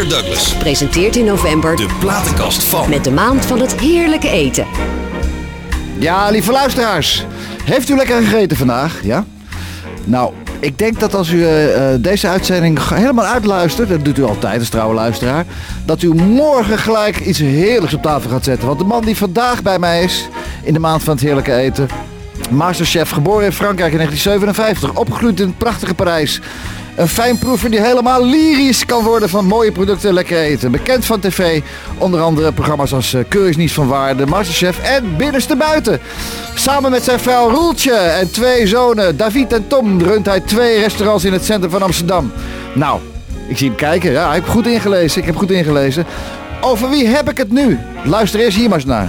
Peter Douglas. Presenteert in november De platenkast van. met de maand van het heerlijke eten. Ja, lieve luisteraars. Heeft u lekker gegeten vandaag? Ja? Nou, ik denk dat als u eh, eh, deze uitzending helemaal uitluistert, dat doet u altijd als trouwe luisteraar, dat u morgen gelijk iets heerlijks op tafel gaat zetten. Want de man die vandaag bij mij is, in de maand van het heerlijke eten, Masterchef, geboren in Frankrijk in 1957, opgegroeid in prachtige Parijs. Een fijnproever die helemaal lyrisch kan worden van mooie producten en lekker eten. Bekend van tv, onder andere programma's als eh, Keur is niet van waarde, Masterchef en Binnenste Buiten. Samen met zijn vrouw Roeltje en twee zonen, David en Tom, runt hij twee restaurants in het centrum van Amsterdam. Nou, ik zie hem kijken. Ja, ik heb goed ingelezen. Ik heb goed ingelezen. Over wie heb ik het nu? Luister eerst hier maar eens naar.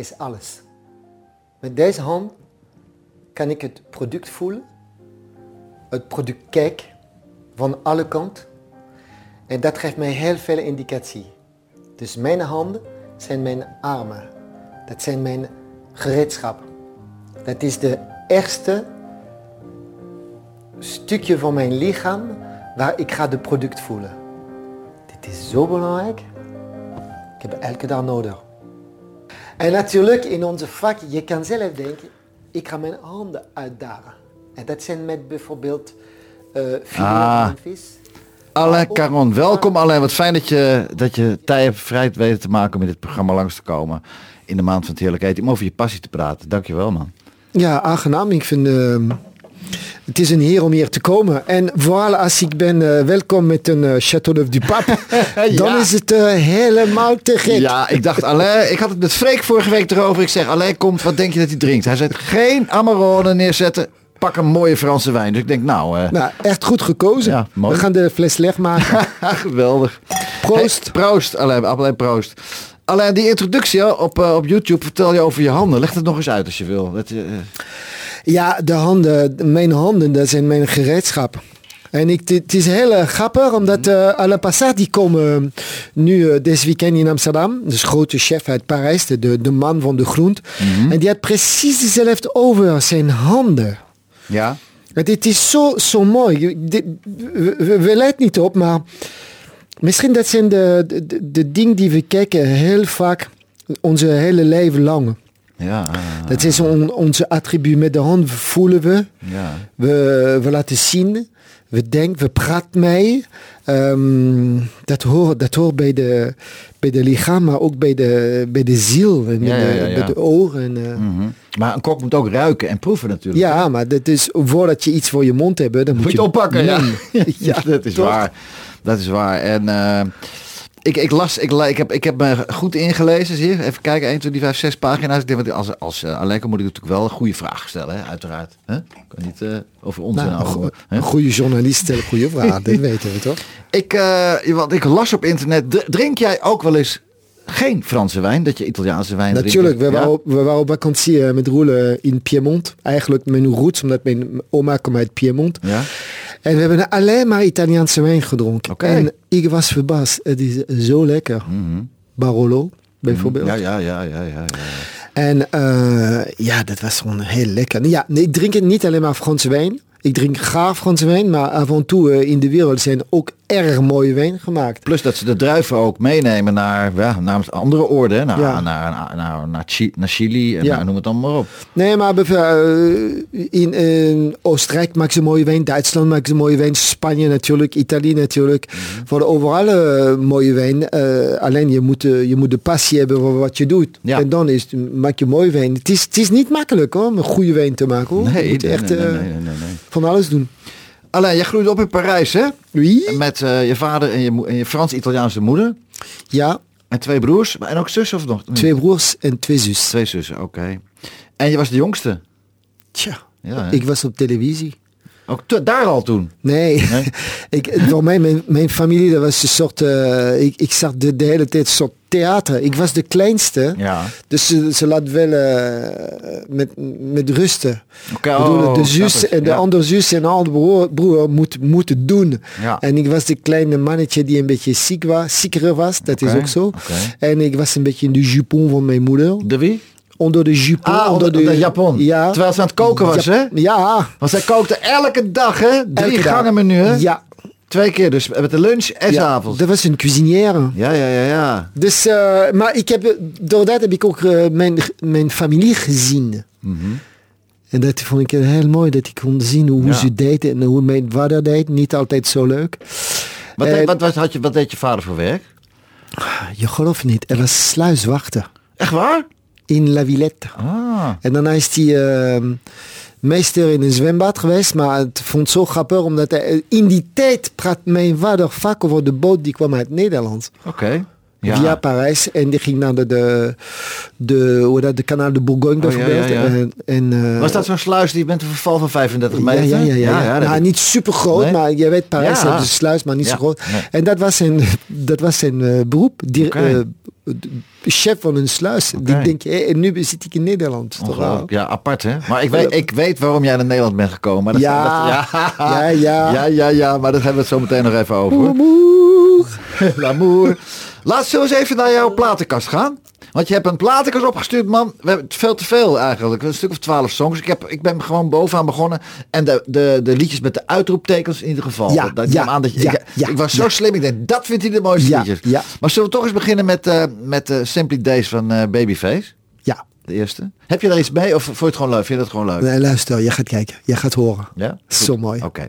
Is alles. Met deze hand kan ik het product voelen, het product kijken van alle kanten. En dat geeft mij heel veel indicatie. Dus mijn handen zijn mijn armen. Dat zijn mijn gereedschappen. Dat is de eerste stukje van mijn lichaam waar ik ga de product voelen. Dit is zo belangrijk. Ik heb elke dag nodig. En natuurlijk in onze vak, je kan zelf denken, ik ga mijn handen uitdagen. En dat zijn met bijvoorbeeld eh filet Ah. vis. Alain Caron, welkom Alain. Wat fijn dat je, dat je tijd hebt vrij weten te maken om in dit programma langs te komen. In de maand van het heerlijke eten. Om over je passie te praten. Dankjewel man. Ja, aangenaam. Ik vind ehm, het is een eer om hier te komen. En vooral als ik ben eh, welkom met een eh, Château d'Oeuf du Pape, dan is het eh, helemaal te gek. Ja, ik dacht Alain, ik had het met Freek vorige week erover. Ik zeg Alain komt, wat denk je dat hij drinkt? Hij zei geen Amarone neerzetten. Pak een mooie Franse wijn. Dus ik denk nou, Nou, echt goed gekozen. Ja. We gaan de fles leeg maken. geweldig. Proost. Hey, proost Alain, Alain proost. Alain, die introductie op, op YouTube vertel je over je handen. Leg het nog eens uit als je wil. Dat, eh, Ja, de handen, mijn handen, dat zijn mijn gereedschap. En ik, het is heel eh, grappig, omdat uh, Alain Passat, die komen nu eh, dit weekend in Amsterdam. Dus grote chef uit Parijs, de, de, de man van de groent. En die had precies hetzelfde over zijn handen. ja? Het het is zo, zo mooi. Dit- We, we, we letten niet op, maar misschien dat zijn de, de, de dingen die we kijken heel vaak onze hele leven lang. Ja, Dat is on- onze attribuut. Met de hand voelen we, ja. we, we laten zien, we denken, we praten mee. Ehm, dat, hoort, dat hoort bij de, bij de lichaam, maar ook bij de, bij de ziel en Ja, bij, de, bij oren. En, eh, Mhm. Maar een kok moet ook ruiken en proeven natuurlijk. ja, maar dat is, voordat je iets voor je mond hebt, dan moet, Moet je oppakken, ja. Ja, dat is toch? waar. Dat is waar. En eh, ik, ik las, ik, ik, heb, ik heb me goed ingelezen. Zie je? Even kijken, 1, 2, 3, 5, 6 pagina's. Ik denk, want als, als uh, Alenko moet ik natuurlijk wel een goede vraag stellen, hè? uiteraard. Hè? Ik kan niet eh, over ons Nou, en een, over- goede journalist stelt goede vragen, dat weten we toch? Ik, eh, want ik las op internet, drink jij ook wel eens geen Franse wijn? Dat je Italiaanse wijn Natuurlijk, we waren, Ja? op, we waren op vakantie eh, met Roelen in Piemont. Eigenlijk mijn roots, omdat mijn oma komt uit Piemont. Ja? En we hebben alleen maar Italiaanse wijn gedronken. Oké. En ik was verbaasd. Het is zo lekker. Barolo, bijvoorbeeld. Ja, ja, ja, ja, ja, ja. En eh, ja, dat was gewoon heel lekker. Ja, nee, ik drink niet alleen maar Franse wijn. Ik drink graag Franse wijn, maar af en toe eh, in de wereld zijn ook erg mooie wijn gemaakt. Plus dat ze de druiven ook meenemen naar, ja, naar andere oorden. hè? Naar, Ja. naar, naar, naar, naar, Chi- naar Chili en Ja. naar- noem het allemaal maar op. Nee, maar eh, in, in Oostenrijk maken ze mooie wijn, Duitsland maken ze mooie wijn, Spanje natuurlijk, Italië natuurlijk. Mhm. Voor de overal eh, mooie wijn. Eh, alleen je moet, je moet de passie hebben voor wat je doet. Ja. En dan is, maak je mooie wijn. Het is, het is niet makkelijk hoor, om een goede wijn te maken. Hoor. Nee, je moet nee, echt nee, nee. van alles doen. Alain, jij groeide op in Parijs, hè? Oui? Met eh, je vader en je, en je Frans-Italiaanse moeder. Ja, En twee broers. En ook zussen of nog? twee broers en twee zus. Twee zussen, oké. En je was de jongste. Tja, Ja, hè? ik was op televisie. Ook te- daar al toen. Nee, Nee? ik, voor mij, mijn, mijn familie, dat was een soort, eh, ik, ik zag de, de hele tijd een soort theater. Ik was de kleinste, Ja. dus ze, ze laat wel eh, met, met rusten. Oké, oh, de snap zus en de Ja. andere zus en andere broer, broer moet, moeten doen. Ja. En ik was de kleine mannetje die een beetje ziek was, zieker was, dat is ook zo. En ik was een beetje in de jupon van mijn moeder. De wie? Onder de jupon. Ah, onder de, Japon. Ja. Terwijl ze aan het koken was, Ja, hè? Ja. Want zij kookte elke dag, hè? Drie Elke dag. gangen menu, hè? Ja. Twee keer dus. Met de lunch en ja. avonds. Dat was een cuisinière. Ja, ja, ja, ja. Dus, eh, maar ik heb, door dat heb ik ook eh, mijn, mijn familie gezien. Mhm. En dat vond ik heel mooi, dat ik kon zien hoe Ja. ze deed en hoe mijn vader deed. Niet altijd zo leuk. Wat, En- wat, wat, had je, wat deed je vader voor werk? Je gelooft niet, hij was sluiswachter Echt waar? In La Villette. Ah. En daarna is hij eh, meester in een zwembad geweest, maar het vond het zo grappig omdat hij, in die tijd praat mijn vader vaak over de boot die kwam uit Nederland. Oké. Ja. Via Parijs en die ging naar de, de, de, hoe dat, de kanaal de Bourgogne Oh, bijvoorbeeld. ja, ja. En, en, eh, Was dat zo'n sluis die met een verval van 35 ja, meter? ja, ja, ja, ja. dat- Nou, niet super groot, Nee? maar je weet, Parijs heeft een sluis, maar niet zo groot. nee. En dat was zijn, dat was zijn eh, beroep, die, eh, chef van een sluis. Die denk je, en nu zit ik in Nederland. Toch. Ja, apart hè. Maar ik weet, ik weet waarom jij naar Nederland bent gekomen. Maar dat, Ja. dat- Ja, ja. ja, ja, ja, maar daar hebben we het zo meteen nog even over. L'amour. Laten we eens even naar jouw platenkast gaan. Want je hebt een platenkast opgestuurd, man. We hebben veel te veel eigenlijk. Een stuk of twaalf songs. Ik, heb, ik ben gewoon bovenaan begonnen. En de, de, de liedjes met de uitroeptekens in ieder geval. Ja, dat, ja, aan dat je, ja, ik, ja, ik was zo slim. Ik denk, dat vindt hij de mooiste Ja, liedjes. ja. Maar zullen we toch eens beginnen met, eh, met eh, Simply Days van eh, Babyface? Ja, De eerste. Heb je daar iets mee of vond je het gewoon leuk? Vind je dat gewoon leuk? nee, luister, je gaat kijken. Je gaat horen. Ja? Zo mooi. Oké.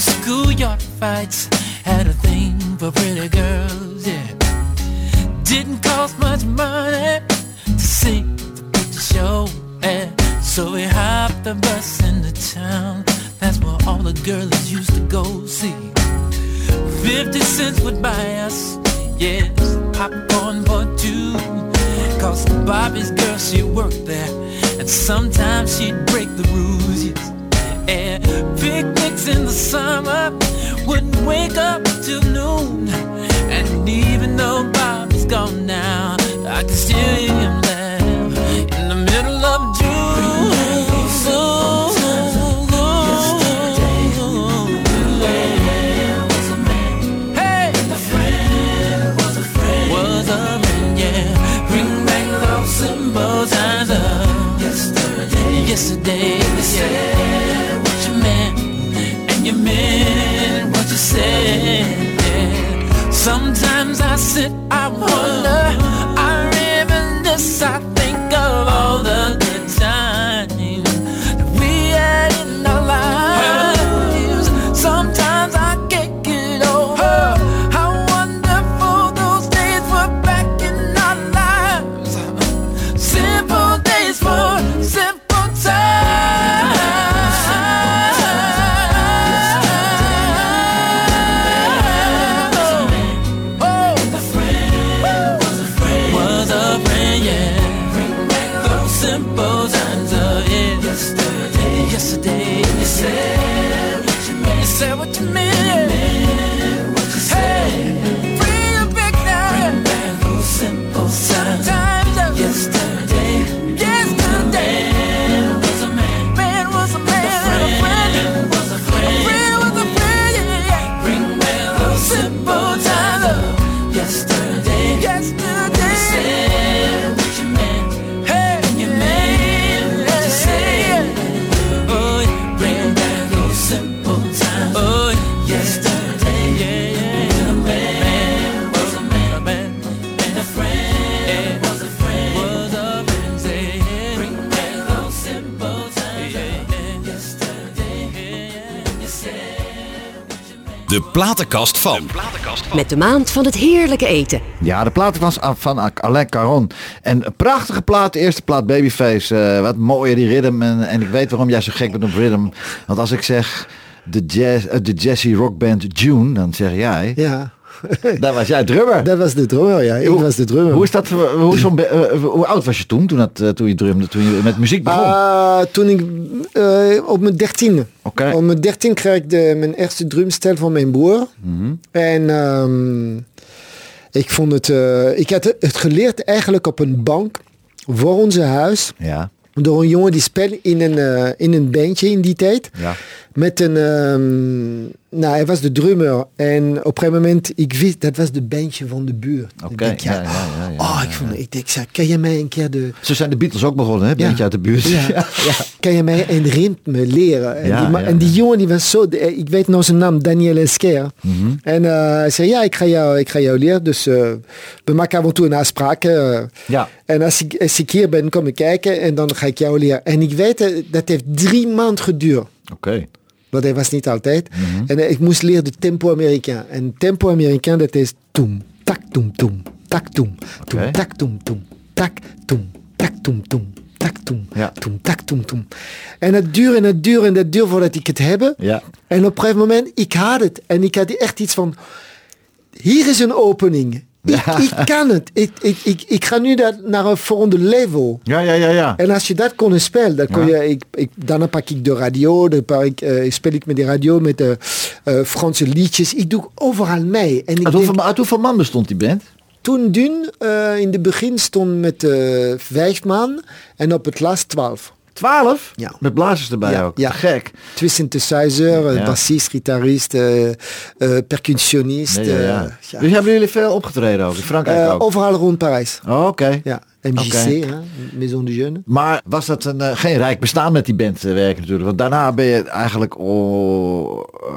Schoolyard fights, had a thing for pretty girls, yeah. Didn't cost much money to see the picture show, yeah. So we hopped the bus into town. That's where all the girls used to go see. Fifty cents would buy us, yes, popcorn for two. Cause Bobby's girl, she worked there. And sometimes she'd break the rules, in the summer wouldn't wake up till noon. And even though Bobby's gone now, I can still hear Sometimes I sit, I wonder, platenkast van. Met de maand van het heerlijke eten. Ja, de af- van Alain Caron. En een prachtige plaat, de eerste plaat Babyface. Eh, wat mooier die rhythm. En, en ik weet waarom jij zo gek bent op rhythm. Want als ik zeg de, jazz, eh, de jazzy rockband June, dan zeg jij, Ja, daar was jij drummer. dat was de drummer, ja. Ik was de drummer. Hoe, is dat, voor- hoe, is be- eh, hoe oud was je toen, toen, dat, eh, toen je drumde, toen je met muziek begon? Ah, toen ik eh, op mijn dertiende. Oké. Op mijn dertien kreeg ik de, mijn eerste drumstel van mijn broer. Mhm. En ehm, ik vond het... eh, ik had het geleerd eigenlijk op een bank voor onze huis. ja, Door een jongen die speelde in een, eh, in een bandje in die tijd. ja. Met een... ehm, nou, hij was de drummer. En op een gegeven moment, ik wist, dat was de bandje van de buurt. Oké, ja, ja, ja, ja, oh, ik vond, ik zeg, kan je mij een keer de... Zo zijn de Beatles ook begonnen, hè? Beetje uit de buurt. Ja, ja. Kan je mij een ritme leren? En, die, en die jongen die was zo, de- ik weet nog zijn naam, Daniel Esker. Mhm. En eh, hij zei, ja, ik ga jou, ik ga jou leren. Dus eh, we maken af en toe een afspraak. eh. Ja. En als ik, als ik hier ben, kom ik kijken en dan ga ik jou leren. En ik weet, eh, dat heeft drie maanden geduurd. Oké. Want hij was niet altijd. Mhm. En eh, ik moest leren de tempo Amerikaan. En tempo Amerikaan, dat is toem, tak, toem, toem, tak, toem, toem, tak, toem, toem, tak, toem, tak, toem, toem, tak, toem, Ja. toem, tak, toem, toem. En het duurde en het duurde en het duurde voordat ik het heb. Ja. En op een gegeven moment, ik had het. En ik had echt iets van, hier is een opening. Ik, ik kan het. Ik, ik, ik, ik ga nu dat naar een volgende level. Ja, ja, ja, ja. En als je dat kon spelen, dan kon Ja. je, ik, ik, daarna pak ik de radio, dan pak ik, eh, speel ik met de radio met de eh, Franse liedjes. Ik doe overal mee. En ik Uit hoeveel, uit hoeveel man bestond die band? toen Dun eh, in het begin stond met vijf man en op het laatst twaalf. Twaalf? Ja. Met blazers erbij Ja, ook. ja. Te Gek. Twee synthesizer, eh, Ja. bassist, gitarist, eh, eh, percussionist. Nee, ja, eh. Dus hebben jullie veel opgetreden ook? In Frankrijk Eh, ook? overal rond Parijs. Oh, Oké. Ja, MJC, Oké. hè, Maison de Jeune. Maar was dat een, eh, geen rijk bestaan met die band eh, werken natuurlijk? Want daarna ben je eigenlijk oh, eh,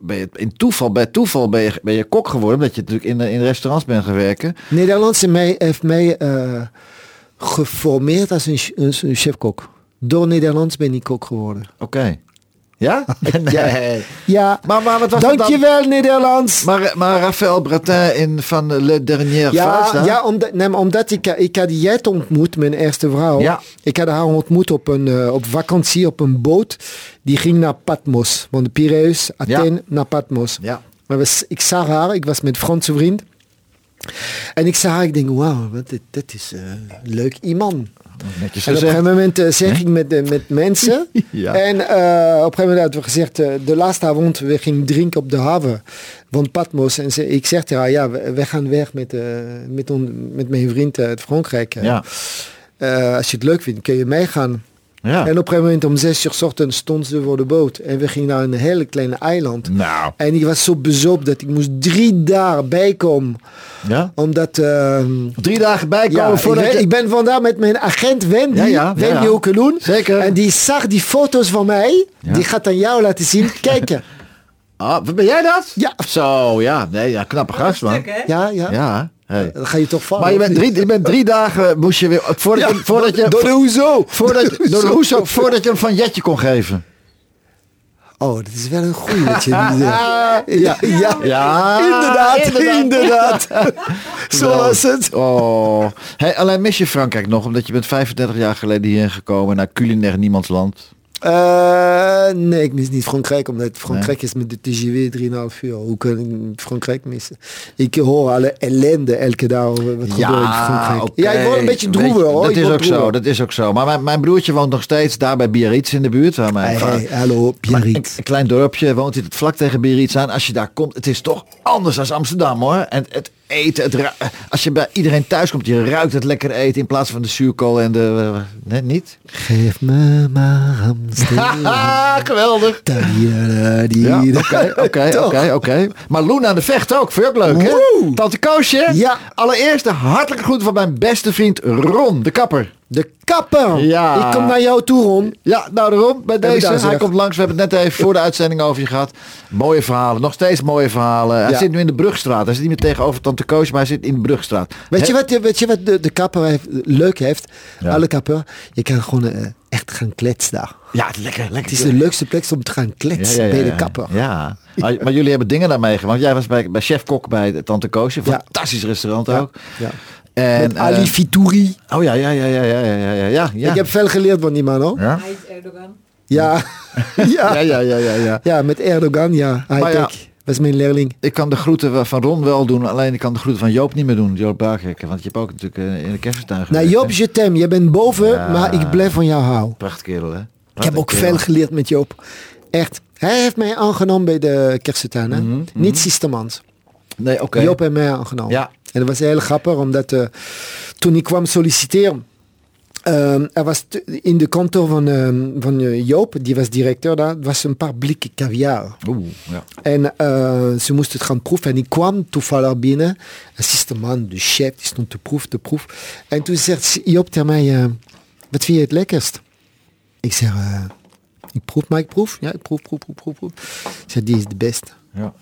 ben je in toeval, bij toeval ben je, ben je kok geworden. Omdat je natuurlijk in, eh, in restaurants bent gaan werken. Nederlandse mij heeft mij eh, geformeerd als een, als een chefkok. Door Nederlands ben ik kok geworden. Oké. Ja? nee. Ja, Maar, maar wat was dat dan? dankjewel Nederlands. Maar, maar Raphaël Bretin in van Le Dernier Ja, ja omdat, nee, omdat ik, ik had Jet ontmoet, mijn eerste vrouw. Ja. Ik had haar ontmoet op, een, eh, op vakantie op een boot. Die ging naar Patmos. Van de Piraeus, Athene, naar Patmos. Ja. Maar was, ik zag haar, ik was met een Franse vriend. En ik zag haar, ik denk, wauw, wat dit, dit is eh, leuk iemand. Netjes En op een gezegd. gegeven moment eh, zeg ik met, eh, met mensen. Ja. En eh, op een gegeven moment hadden we gezegd, eh, de laatste avond, we gingen drinken op de haven van Patmos. En ze, ik zeg tegen haar, ja, we, we gaan weg met, eh, met, on, met mijn vriend eh, uit Frankrijk. Eh, Ja. eh, als je het leuk vindt, kun je meegaan. Ja. En op een gegeven moment om zes uur 's ochtends stond ze voor de boot. En we gingen naar een hele kleine eiland. Nou. En ik was zo bezopen dat ik moest drie dagen bijkomen. Ja? Omdat... ehm, Drie dagen bijkomen ja, voordat ik, je... ik ben vandaag met mijn agent Wendy, Ja, ja, Wendy ja. Okeloen. Zeker. En die zag die foto's van mij. Ja. Die gaat aan jou laten zien. Kijken. Ah, ben jij dat? Ja. Zo, ja. Nee, ja, knappe gast, man. Ja, ja. Ja. Hey. Dan ga je toch vallen. Maar je bent, drie, je bent drie dagen, moest je weer, voordat, Ja, je, voordat je, door de hoezo. voordat, je- door de hoezo, voordat je hem van Jetje kon geven. Oh, dat is wel een goeie wat je nu. Ja, ja. Ja, Inderdaad, inderdaad. Zo was het. Oh. Hey, alleen mis je Frankrijk nog, omdat je bent 35 jaar geleden hierheen gekomen naar culinair niemandsland. Eh, nee, ik mis niet Frankrijk, omdat Frankrijk is met de TGV 3,5 uur. Hoe kan ik Frankrijk missen? Ik hoor alle ellende elke dag over wat gebeurt in Frankrijk. Ja, ik word een beetje je, hoor. Dat Ik is ook zo, dat is ook zo. Maar mijn, mijn broertje woont nog steeds daar bij Biarritz in de buurt. Waar mijn Hey, hallo, Biarritz. een klein dorpje, woont hij het vlak tegen Biarritz aan. Als je daar komt, het is toch anders dan Amsterdam hoor. En het eten, het ru- als je bij iedereen thuis komt, je ruikt het lekker eten in plaats van de zuurkool en de... eh, nee, niet? Geef me maar. Haha, geweldig. Oké, oké, oké, oké. Maar Loena de Vecht ook, vind je ook leuk hè? Tante Koosje. Ja. Allereerst de hartelijke groeten van mijn beste vriend Ron, de kapper. De kapper. Ja. Ik kom naar jou toe, Ron. Ja, nou daarom, bij deze. Hij zeg. komt langs. We hebben het net even voor de uitzending over je gehad. Mooie verhalen, nog steeds mooie verhalen. Hij Ja. zit nu in de Brugstraat. Hij zit niet meer tegenover Tante Koos, maar hij zit in de Brugstraat. Weet je wat, weet je wat de, de kapper heeft, leuk heeft? Ja. Alle kapper. Je kan gewoon eh, echt gaan kletsen daar. Ja, lekker, lekker. Het is de leukste plek om te gaan kletsen bij de kapper. Ja, maar, maar jullie hebben dingen daar meegemaakt. Jij was bij, bij Chef Kok bij de Tante Koosje. Fantastisch restaurant ook. Ja. En, Met Ali eh, Fitouri. Oh ja, ja, ja, ja, ja, ja, ja, ja. Ik heb veel geleerd van die man hoor. Ja? Hij is Erdogan. Ja. ja. ja, ja, ja, ja, ja. met Erdogan, ja. hij ja, Dat mijn leerling. Ik kan de groeten van Ron wel doen, alleen ik kan de groeten van Joop niet meer doen. Joop Baakhekken, want je hebt ook natuurlijk eh, in de kersttuin geweest. Nou, Joop Jetem, je bent boven, maar ik blijf van jou houden. Prachtig kerel, hè? Ik heb ook veel geleerd met Joop. Echt. Hij heeft mij aangenomen bij de kersttuin, hè? Mhm, niet mhm. Sistermans. Nee, oké. Joop heeft mij aangenomen. Ja, en dat was heel grappig, omdat eh, toen ik kwam solliciteren, ehm, er was in de kantoor van, ehm, van eh, Joop, die was directeur daar, was een paar blikken caviar. Oeh, ja. En eh, ze moesten het gaan proeven. En ik kwam toevallig binnen. Een systeman, de chef, die stond te proef, te proef. En toen zegt Joop tegen mij, eh, wat vind je het lekkerst? Ik zeg, eh, ik proef, maar ik proef. Ja, ik proef, proef, proef, proef, proef. Ik zeg, die is de beste. ja.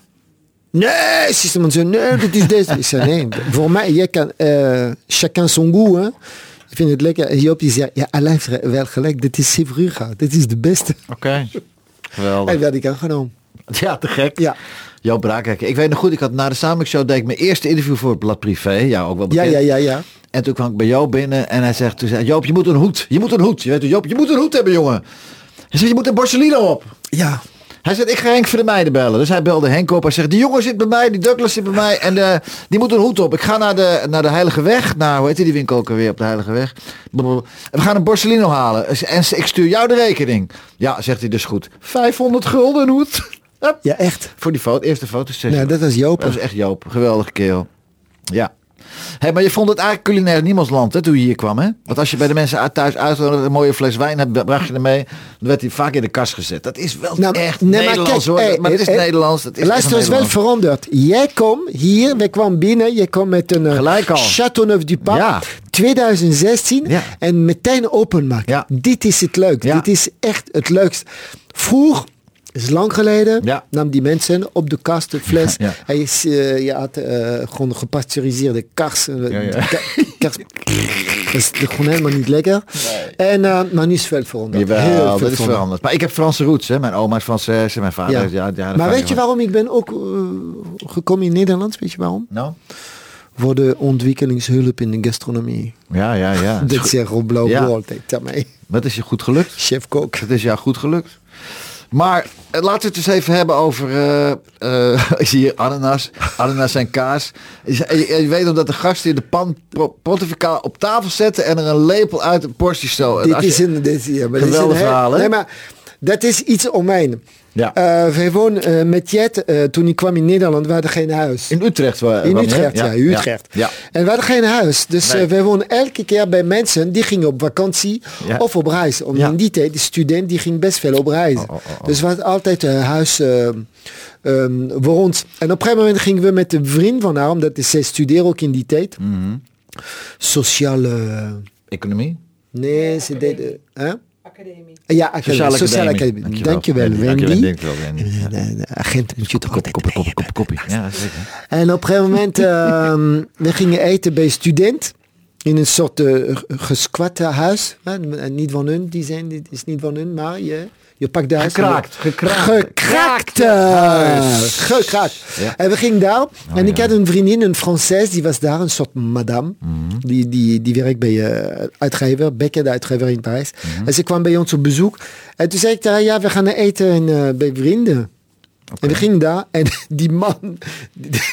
Nee, systeman zei, nee, dat is deze. Ik zei, nee, voor mij, jij kan, eh chacun son goût, hè. Ik vind het lekker. Joop die zei, ja, Alain heeft wel gelijk, dit is Sevruga, dit is de beste. Oké. Geweldig. En werd ik aangenomen. Ja, te gek. Ja. Joop Braakhekken. Ik weet nog goed, ik had na de Samenshow deed ik mijn eerste interview voor het Blad Privé. Ja, ook wel Ja, bekend. ja, ja, ja. En toen kwam ik bij Joop binnen en hij zegt, toen zei, Joop, je moet een hoed. Je moet een hoed. Je weet Joop, je moet een hoed hebben, jongen. Hij zegt, je moet een Borsellino op. Ja, Hij zegt, ik ga Henk van de Meijden bellen. Dus hij belde Henk op. Hij zegt, die jongen zit bij mij, die Douglas zit bij mij. En eh, die moet een hoed op. Ik ga naar de, naar de Heilige Weg. Nou, hoe heet die winkel ook alweer op de Heilige Weg? We gaan een Borsellino halen. En ik stuur jou de rekening. Ja, zegt hij dus goed. 500 gulden hoed. Hup. ja, echt. Voor die foto, eerste fotosessie. Nou, dat was Joop. Dat is echt Joop. Geweldige kerel. Ja. Hey, maar je vond het eigenlijk culinair niemandsland hè, toen je hier kwam, hè? Want als je bij de mensen uit- thuis uit een mooie fles wijn hebt, bracht je ermee, dan werd hij vaak in de kast gezet. Dat is wel Nou, echt nee, maar kijk, hoor. hey, maar het is hey, Nederlands. Het is Luister eens wel veranderd. Jij kwam hier, wij kwamen binnen, je kwam met een eh, Gelijk al. Châteauneuf-du-Pape Ja. 2016 Ja. en meteen openmaken. Ja. Dit is het leuk. Ja. Dit is echt het leukst. Vroeger, is lang geleden, Ja. nam die mensen op de kast de fles. Ja. Hij is, eh, je had eh, gewoon gepasteuriseerde kars. ka- kars. Dat is gewoon helemaal niet lekker. En, maar nu is veel veranderd. Heel veel dat is veranderd. Maar ik heb Franse roots, hè. Mijn oma is Franses en mijn vader Ja. is... Ja, ja, Maar weet je waarom ik ben ook gekomen in Nederland? Weet je waarom? Nou? Voor de ontwikkelingshulp in de gastronomie. Ja, ja, ja. Dat zegt Rob Blauw altijd mij. Dat is je goed gelukt. Chef kok. Het is jou goed gelukt. Maar eh, laten we het eens even hebben over... eh eh, ik zie hier ananas. Ananas en kaas. Je, je- weet omdat de gasten in de pan pontificaal op tafel zetten... en er een lepel uit een portie zo. Dit je- is een, dit ja, maar dit is Geweldig een verhaal, hè? Nee, maar dat is iets omheen. Ja. Eh, wij woonden eh, met Jet, eh, toen ik kwam in Nederland, we hadden geen huis. In Utrecht. wa- In? Utrecht, ja, Utrecht. Ja. En we hadden geen huis. Dus Nee. wij woonden elke keer bij mensen die gingen op vakantie Ja. of op reis. Om in die tijd, de student, die ging best veel op reis. Oh, oh, oh. Dus we hadden altijd een huis voor ons. En op een gegeven moment gingen we met een vriend van haar, omdat zij studeerde ook in die tijd. Mhm. Sociale... Economie. Nee, ze deed... eh, hè? Academie. Ja, academie. Sociale Sociale academie. academie. Dankjewel, Dankjewel, Wendy. dankjewel, Wendy. Ja. De, de agent moet je toch altijd koppie, koppie, koppie, koppie. Ja, zeker. En op een gegeven moment, ehm, we gingen eten bij student. In een soort uh, gesquatte huis. Hè, Niet van hun, die zijn, dit is niet van hun, maar je, je pakt huis. Gekraakt, gekraakt. Gekraakt. Huis. Gekraakt. Ja. En we gingen daar. en ik ja. had een vriendin, een Française, die was daar, een soort madame. Die, die, die werkt bij uh, uitgever, Becker, de uitgever in Parijs. En ze kwam bij ons op bezoek. En toen zei ik tegen haar, ja, we gaan eten uh, bij vrienden. En we gingen daar en die man,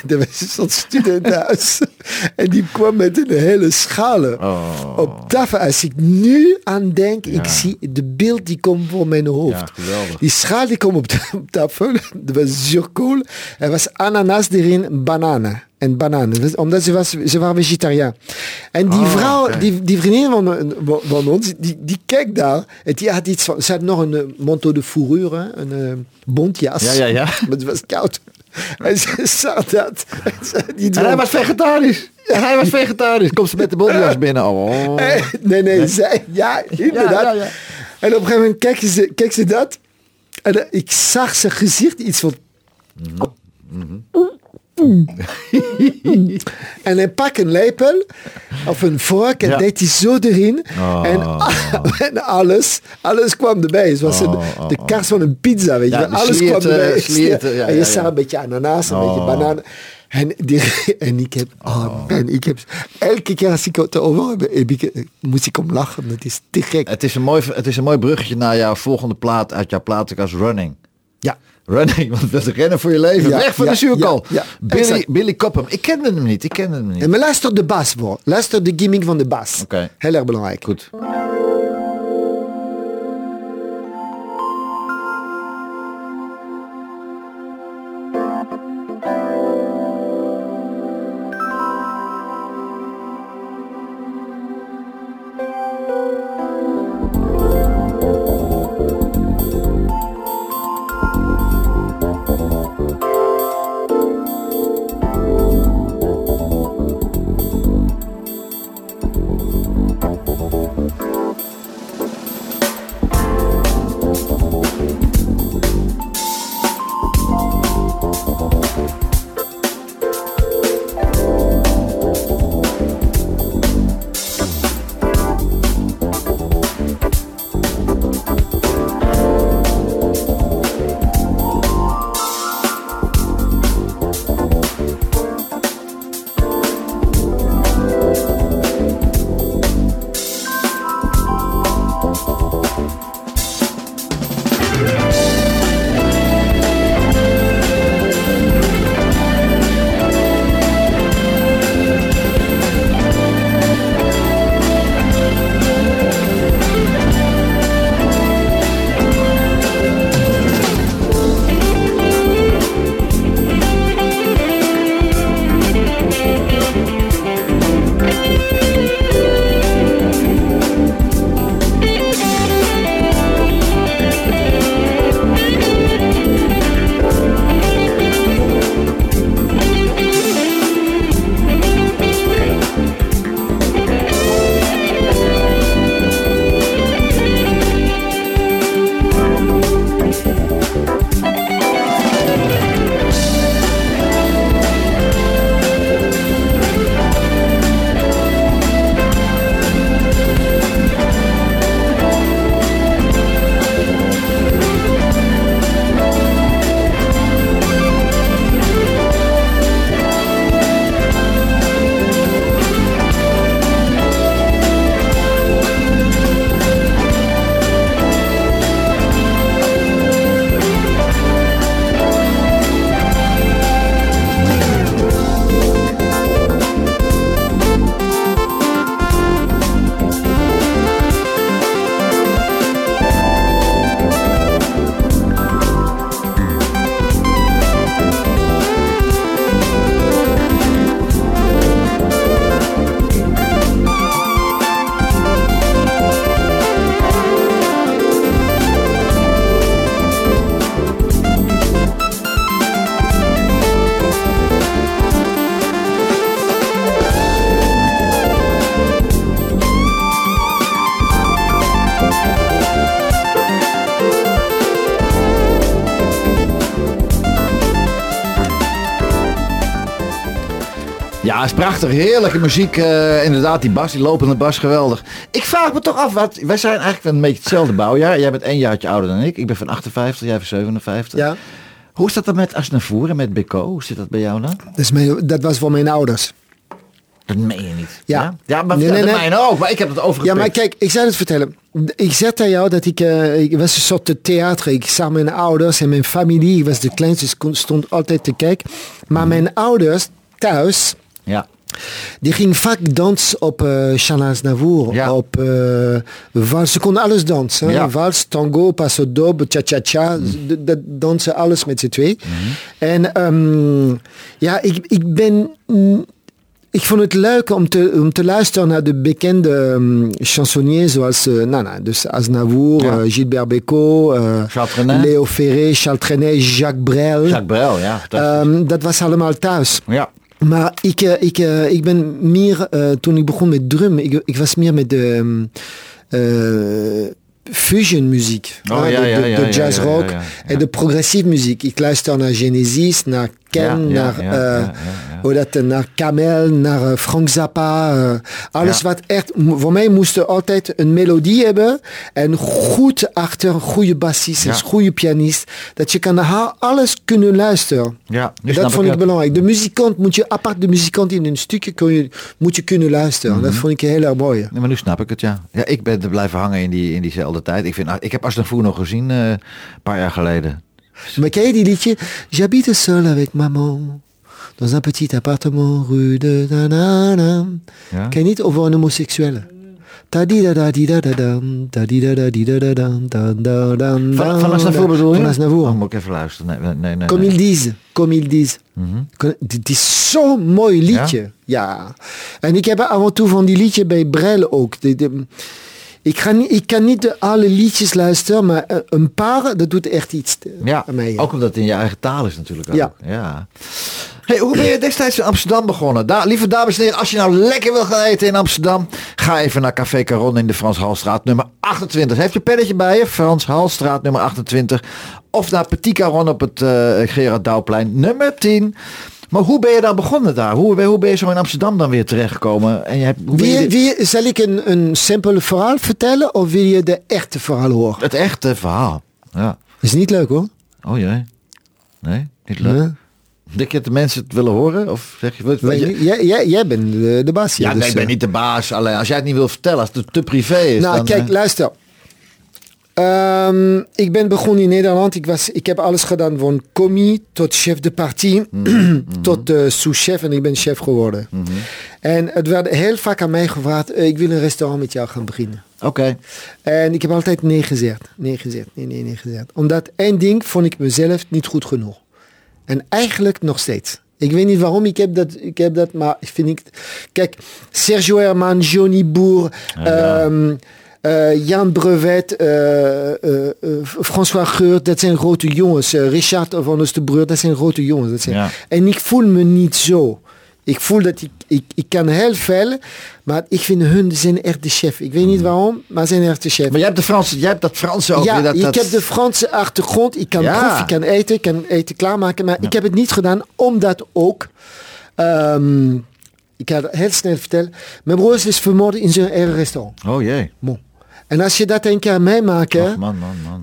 was een soort studentenhuis. en die kwam met een hele schalen Oh. op tafel. Als ik nu aan denk, Ja. ik zie de beeld die komt voor mijn hoofd. Ja. Die schaal die komt op tafel. Dat was zuurkool. Er was ananas erin, bananen. En bananen. Dus Omdat ze, was, ze waren vegetariaan. En die Oh, vrouw, die, die vriendin van, van ons, die, die kijkt daar. En die had iets van, ze had nog een eh, manteau de fourrure, een uh, bontjas. Ja, ja, ja. Maar het was koud. En ze zag dat. En, En hij was vegetarisch. Hij was vegetarisch. Komt ze met de bodyjas binnen. Oh. Eh, Nee, nee, zij, ja, inderdaad. ja, ja. En op een gegeven moment kijkt ze, kijkt ze dat. En eh, ik zag zijn gezicht iets van... en hij pakt een lepel of een vork en Ja. deed hij zo erin. Oh. En, en alles, alles kwam erbij. Het was een, Oh, de kaas van een pizza, weet je Ja, Alles kwam erbij. slierten, ja, en je zag een beetje ananas, een beetje Oh. banaan. En, die, en ik heb, oh man, ik heb, elke keer als ik het over heb, heb ik, moest ik om lachen. Dat is te gek. Het is, een mooi, het is een mooi bruggetje naar jouw volgende plaat uit jouw platenkast Running. Ja. Running, want dat is rennen voor je leven. Ja, Weg van ja, de zuurkool. ja, Billy, exact. Billy Cobham. Ik kende hem niet. Ik kende hem niet. En maar luister de bas voor. Luister de gimmick van de bas. Oké. Heel erg belangrijk. Goed. Is prachtig. Heerlijke muziek. eh, inderdaad, die bas, die lopende bas, geweldig. Ik vraag me toch af, wat, wij zijn eigenlijk een beetje hetzelfde bouwjaar. Jij bent één jaartje ouder dan ik. Ik ben van 58, jij van 57. Ja. Hoe is dat dan met Asnavoer en met Beko? Hoe zit dat bij jou dan? Dat, is mijn, dat was voor mijn ouders. Dat meen je niet. Ja. Ja, maar Nee, nee, nee. mijne ook. Maar ik heb het Ja, overgepikt. maar kijk, ik zou het vertellen. Ik zei tegen jou dat ik, eh, ik was een soort theater. Ik zag mijn ouders en mijn familie. Ik was de kleinste, dus kon- stond altijd te kijken. Maar mijn ouders thuis, Ja. die gingen vaak dansen op uh, Aznavour. Ja. Op vals. Ze konden alles dansen. Ja. Vals, tango, paso doble, cha-cha-cha. Ze- Dat dansen alles met z'n twee. En ehm, ja, ik, ik ben... mm, ik vond het leuk om te, om te luisteren naar de bekende um, chansonniers zoals eh, nou, nou, dus Aznavour, Ja. Gilbert Trenet. Léo Ferré, Charles Trenet, Jacques Brel. Jacques Brel, ja. Dat, Ehm, dat was allemaal thuis. ja. Maar ik, eh, ik, eh, ik ben meer, eh, toen ik begon met drum, ik, ik was meer met de eh, fusion muziek. Oh, ja, de, ja, de- ja, de ja, jazz ja, rock en de progressieve muziek. Ik luister naar Genesis, naar Ken, naar, eh, hoe dat, eh, naar Kamel, naar eh, Frank Zappa. alles wat echt, voor mij moest er altijd een melodie hebben en goed achter een goede bassist, een goede pianist. Dat je kan naar alles kunnen luisteren. Ja, nu dat vond ik belangrijk. De muzikant moet je, apart de muzikant in een stukje kun je, moet je kunnen luisteren. Mhm. Dat vond ik heel erg mooi. Maar nu snap ik het, ja. Ja, ik ben er blijven hangen in, die, in diezelfde tijd. Ik, vind, nou, ik heb Asnavoer nog gezien een paar jaar geleden. Maar ken je die liedje? J'habite seul avec maman. Dans un petit appartement rue de Danana. Ja? Ken je niet over een homoseksuele? Van, van Asnavoer bedoel je? Van. Oh, moet ik even luisteren. Nee, nee, nee. Comme ils disent. Comme ils disent. Mhm. Dit is zo'n mooi liedje. Ja. En ik heb af en toe van die liedje bij Brel ook. De- de- ik, ga niet, ik kan niet de alle liedjes luisteren, maar eh, een paar, dat doet echt iets Ja, aan mij. ook omdat het in je eigen taal is natuurlijk. Ook. Ja. ja. Hey, hoe ben je destijds in Amsterdam begonnen? Daar, lieve dames en heren, als je nou lekker wil gaan eten in Amsterdam, ga even naar Café Caron in de Frans Halstraat nummer 28. Heeft je pennetje bij je? Frans Halstraat nummer 28. Of naar Petit Caron op het eh, Gerard Douwplein nummer 10. Maar hoe ben je daar begonnen daar? Hoe, ben- hoe ben je zo in Amsterdam dan weer terechtgekomen? En je hebt, hoe je Wie, zal ik een, een simpel verhaal vertellen of wil je de echte verhaal horen? het echte verhaal. Ja. is niet leuk hoor. Oh jee. Nee, niet leuk. Ja. Denk je dat de mensen het willen horen? Of zeg je, wat, Weet je, jij, jij, jij bent de, de baas hier. Ja, nee, dus, ik ben eh, niet de baas. Alleen als jij het niet wil vertellen, als het te privé is. Nou, dan, kijk, eh, luister. Ehm, ik ben begonnen in Nederland. Ik, was, ik heb alles gedaan van commis tot chef de partie, Mhm, tot uh, sous-chef en ik ben chef geworden. En het werd heel vaak aan mij gevraagd, eh, ik wil een restaurant met jou gaan beginnen. Oké. En ik heb altijd nee gezegd. Nee gezegd, nee, nee, nee gezegd. Omdat één ding vond ik mezelf niet goed genoeg. En eigenlijk nog steeds. Ik weet niet waarom ik heb dat, ik heb dat maar ik vind ik... Kijk, Sergio Herman, Johnny Boer, Ja. ehm, eh, Jan Brevet, eh, eh, François Geurt, dat zijn grote jongens. Richard van Oosterbreur, dat zijn grote jongens. Dat zijn, Ja. En ik voel me niet zo. Ik voel dat ik, ik, ik kan heel veel, maar ik vind hun zijn echt de chef. Ik weet niet waarom, maar zijn echt de chef. Maar jij hebt, de Franse, jij hebt dat Franse ook ja. Dat, ik dat... heb de Franse achtergrond. Ik kan Ja. proeven, ik kan eten, ik kan eten klaarmaken. Maar ik heb het niet gedaan, omdat ook... ehm, ik ga het heel snel vertellen. Mijn broer is vermoord in zijn eigen restaurant. Oh jee. Bon. En als je dat een keer meemaakt, hè, man, man, man.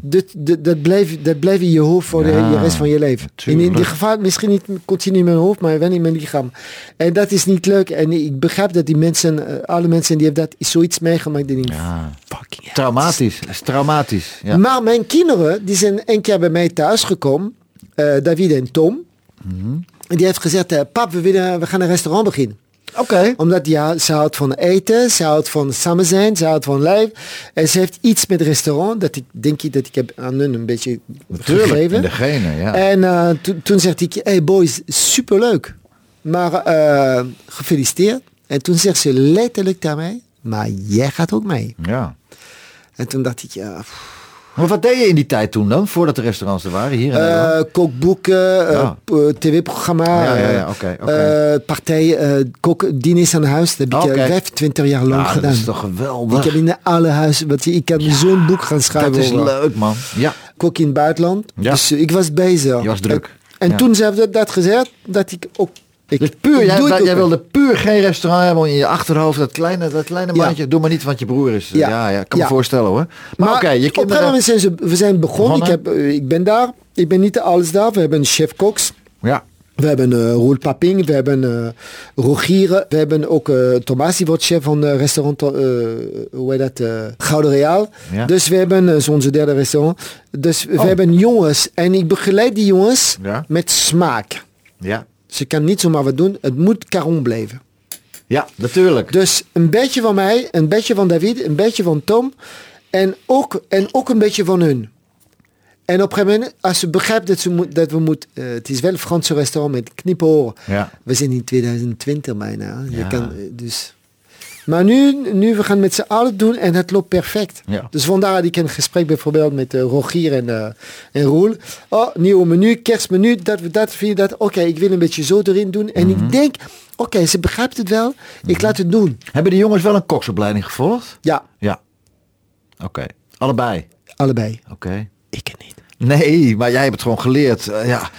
dat, blijft, dat blijft in je hoofd voor Ja, de, rest van je leven. En in tuurlijk. die geval misschien niet continu in mijn hoofd, maar wel in mijn lichaam. En dat is niet leuk. En ik begrijp dat die mensen, eh, alle mensen die hebben dat zoiets meegemaakt, die denken, Ja. fucking. Traumatisch. Is traumatisch. Ja. Maar mijn kinderen, die zijn een keer bij mij thuis gekomen, eh, David en Tom. Mhm. En die heeft gezegd, eh, pap, we, willen, we gaan een restaurant beginnen. Oké. Omdat ja, ze houdt van eten, ze houdt van samen zijn, ze houdt van lijf. En ze heeft iets met restaurant, dat ik denk ik dat ik heb aan hun een beetje Natuurlijk. gegeven. En degene, ja. En eh, toen- toen zegt ik, hey boys, superleuk. Maar eh, gefeliciteerd. En toen zegt ze letterlijk mij, maar jij gaat ook mee. ja. En toen dacht ik, ja, pff, Maar wat deed je in die tijd toen dan? Voordat de restaurants er waren hier in Nederland? Eh, kookboeken, eh, Ja. eh, tv-programma, Ja, ja, partij, diners aan huis. Dat heb ik Oké. eh, 25 jaar lang Ja, dat gedaan. is toch geweldig. Ik heb in alle huizen, wat ik kan zo'n boek gaan schrijven. dat is over. leuk, man. Ja. Kook in het buitenland. Ja. Dus ik was bezig. Je was druk. En, en Ja. toen ze hebben dat gezegd, dat ik ook... Ik, Dus puur, jij, jij wilde puur geen restaurant hebben in je achterhoofd. Dat kleine, dat kleine Ja. mandje. Doe maar niet, want je broer is. Ja, Ja. kan me voorstellen hoor. Maar, Maar oké, je op een gegeven kinderen... moment zijn ze, we zijn begonnen. Ik, heb, eh, ik ben daar. Ik ben niet alles daar. We hebben een chef koks. Ja. We hebben eh Roel Paping, we hebben eh Rogier, we hebben ook Thomas, die wordt chef van uh, restaurant, hoe heet dat, Gouden Real. Ja. Dus we hebben uh, onze derde restaurant. Dus we Oh. hebben jongens en ik begeleid die jongens Ja. met smaak. Ja. Ze kan niet zomaar wat doen, het moet Caron blijven. Ja, natuurlijk. Dus een beetje van mij, een beetje van David, een beetje van Tom en ook, en ook een beetje van hun. En op een gegeven moment, als ze begrijpt dat, ze moet, dat we moeten, eh, het is wel een Franse restaurant met kniporen. Ja. We zijn in 2020 bijna. Je Ja. kan, eh, dus Maar nu, nu we gaan met z'n allen doen en het loopt perfect. Ja. Dus vandaar dat ik een gesprek bijvoorbeeld met uh, Rogier en, uh, en Roel. Oh, nieuwe menu, kerstmenu, dat, dat, vind je dat. Oké, ik wil een beetje zo erin doen. En Mhm. ik denk, oké, ze begrijpt het wel. Ik laat het doen. Hebben die jongens wel een koksopleiding gevolgd? Ja, Ja. Oké. Allebei? allebei. Oké. Ik niet. Nee, maar jij hebt het gewoon geleerd. Eh, ja,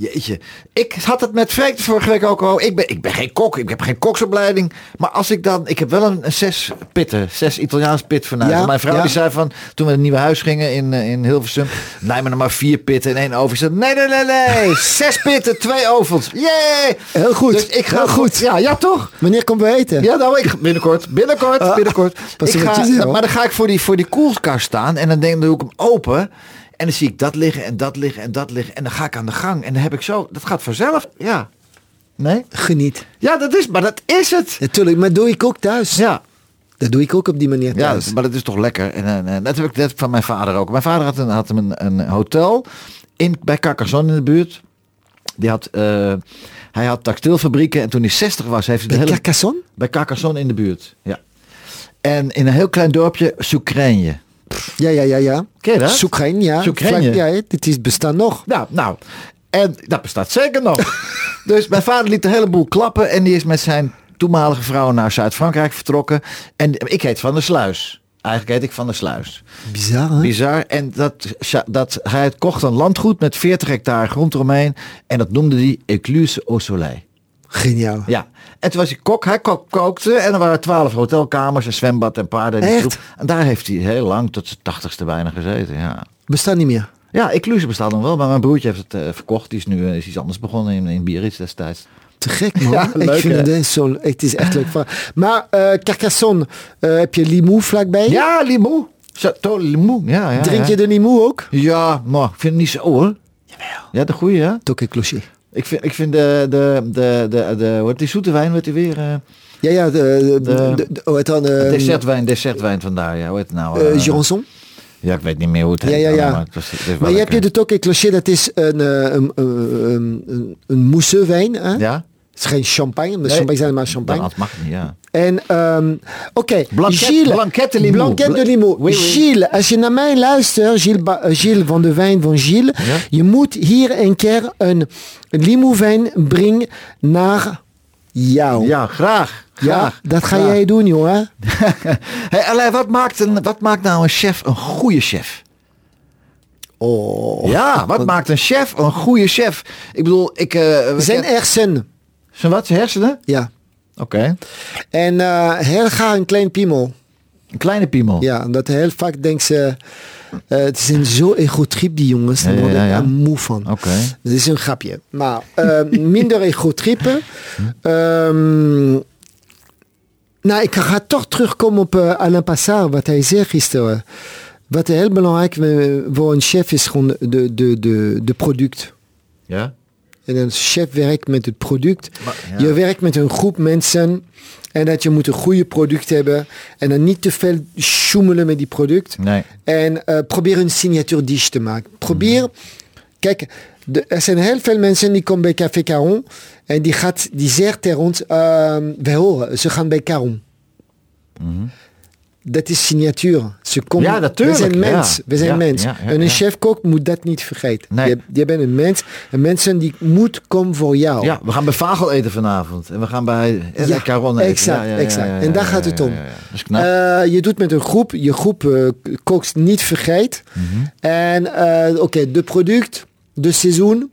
jeetje. Ik had het met Freek vorige week ook al. Ik ben, ik ben geen kok, ik heb geen koksopleiding. Maar als ik dan, ik heb wel een, een zes pitten, zes Italiaans pit vanuit. Ja, Mijn vrouw ja. die zei van, toen we het nieuwe huis gingen in, eh, in Hilversum. Nee, maar nog maar vier pitten en één oven. Ik zei, nee, nee, nee, nee. zes pitten, twee ovens. Yay! Heel goed. Dus ik ga Heel goed. Ja, ja toch? Wanneer komen we eten? Ja, nou, ik, binnenkort, binnenkort, Ah, binnenkort. pas Ik ga, maar dan ga ik voor die, voor die koelkast staan en dan denk ik, dan doe ik hem open. En dan zie ik dat liggen en dat liggen en dat liggen. En dan ga ik aan de gang. En dan heb ik zo, dat gaat vanzelf. Ja. Nee? Geniet. Ja, dat is, maar dat is het. Natuurlijk, maar doe ik ook thuis. Ja. Dat doe ik ook op die manier Ja, thuis. maar dat is toch lekker. En, en, en dat heb ik net van mijn vader ook. Mijn vader had een, had een, een hotel in, bij Carcassonne in de buurt. Die had, eh, hij had textielfabrieken en toen hij 60 was, heeft hij de Bij hele... Carcassonne? Bij Carcassonne in de buurt, ja. En in een heel klein dorpje, Soekrenje. Ja, ja, ja, ja. Ken je dat? Soekrijn, ja. Soekrijn, ja. Dit is bestaan nog. Ja, nou. En dat bestaat zeker nog. dus mijn vader liet een heleboel klappen. En die is met zijn toenmalige vrouw naar Zuid-Frankrijk vertrokken. En ik heet Van der Sluis. Eigenlijk heet ik Van der Sluis. Bizar, hè? Bizar. En dat, dat, hij kocht een landgoed met 40 hectare grond eromheen. En dat noemde hij Ecluse au Soleil. Geniaal. Ja. En toen was hij kok. Hij ko- kookte. En er waren 12 hotelkamers, een zwembad en paarden. En, troep. en daar heeft hij heel lang, tot zijn tachtigste bijna gezeten. Ja. Bestaat niet meer. Ja, Ecluse bestaat nog wel, maar mijn broertje heeft het eh, verkocht. Die is nu eh, is iets anders begonnen in, in Biarritz destijds. Te gek, man. Ja, ik leuk, vind hè? het, zo, het is echt leuk. Maar eh Carcassonne, heb je Limoux vlakbij? Ja, Limoux. Chateau Limoux. Ja, ja, Drink ja. je de Limoux ook? Ja, maar ik vind het niet zo hoor. Jawel. Ja, de goeie hè. Tokke clocher. Ik vind, ik vind de, de, de, de, de, hoe heet die zoete wijn, wordt die weer? eh Ja, ja, de, de, De- de, de- hoe heet dat? eh, dessertwijn, dessertwijn vandaar. Ja, hoe heet het nou? eh, eh, Jurançon. ja, ik weet niet meer hoe het heet. Ja, ja, ja. Maar, was, Maar je hebt je de Tokke clocher, dat is een, eh, een, een, een, een mousseux wijn. Hè? Ja? Het is geen champagne, Nee. champagne zijn maar Dan champagne. anders mag het niet, ja. En ehm oké, Gilles. Blanquet de Limoux. Blanquet de Limoux. Oui, oui. Gilles, als je naar mij luistert, Gilles, eh, Gilles van de Wijn van Gilles, Ja? je moet hier een keer een Limoux wijn brengen naar jou. Ja, graag. Ja, dat ga graag. jij doen, jongen. hey, Alain, wat maakt, een, wat maakt nou een chef een goede chef? Oh. Ja, wat maakt een chef een goede chef? Ik bedoel, ik... we Zijn hersen. Zijn wat? Zijn hersenen? Ja. Oké. En eh, heel graag een klein piemel. Een kleine piemel. Ja, omdat heel vaak denken ze... eh het zijn zo egotrip die jongens. Daar Ja, word ik ja, ja. moe van. Oké. Dat is een grapje. Maar eh, minder egotrippen. Ehm nou, ik ga toch terugkomen op eh, Alain Passard, wat hij zei gisteren. Wat heel belangrijk eh, voor een chef is gewoon de, de, de, de product. Ja? En een chef werkt met het product. Maar- ja. Je werkt met een groep mensen. En dat je moet een goede product hebben. En dan niet te veel sjoemelen met die product. Nee. En eh, probeer een signatuur te maken. Probeer, kijk, de, er zijn heel veel mensen die komen bij Café Caron en die, gaat, die zegt tegen ons, ehm, wij horen, ze gaan bij Caron. Dat is signatuur. Ze komen. Ja, natuurlijk, We zijn ja. mens. We zijn Ja, mens. ja, en een chef-kok moet dat niet vergeten. Nee. Je, je bent een mens. En mensen die moet komen voor jou. Ja, we gaan bij Vagel eten vanavond. En we gaan bij Ja, Caron eten. exact, exact. En daar gaat het om. Eh, je doet met een groep, je groep eh, kookt niet vergeet. Mhm. En eh, oké, de product, de seizoen.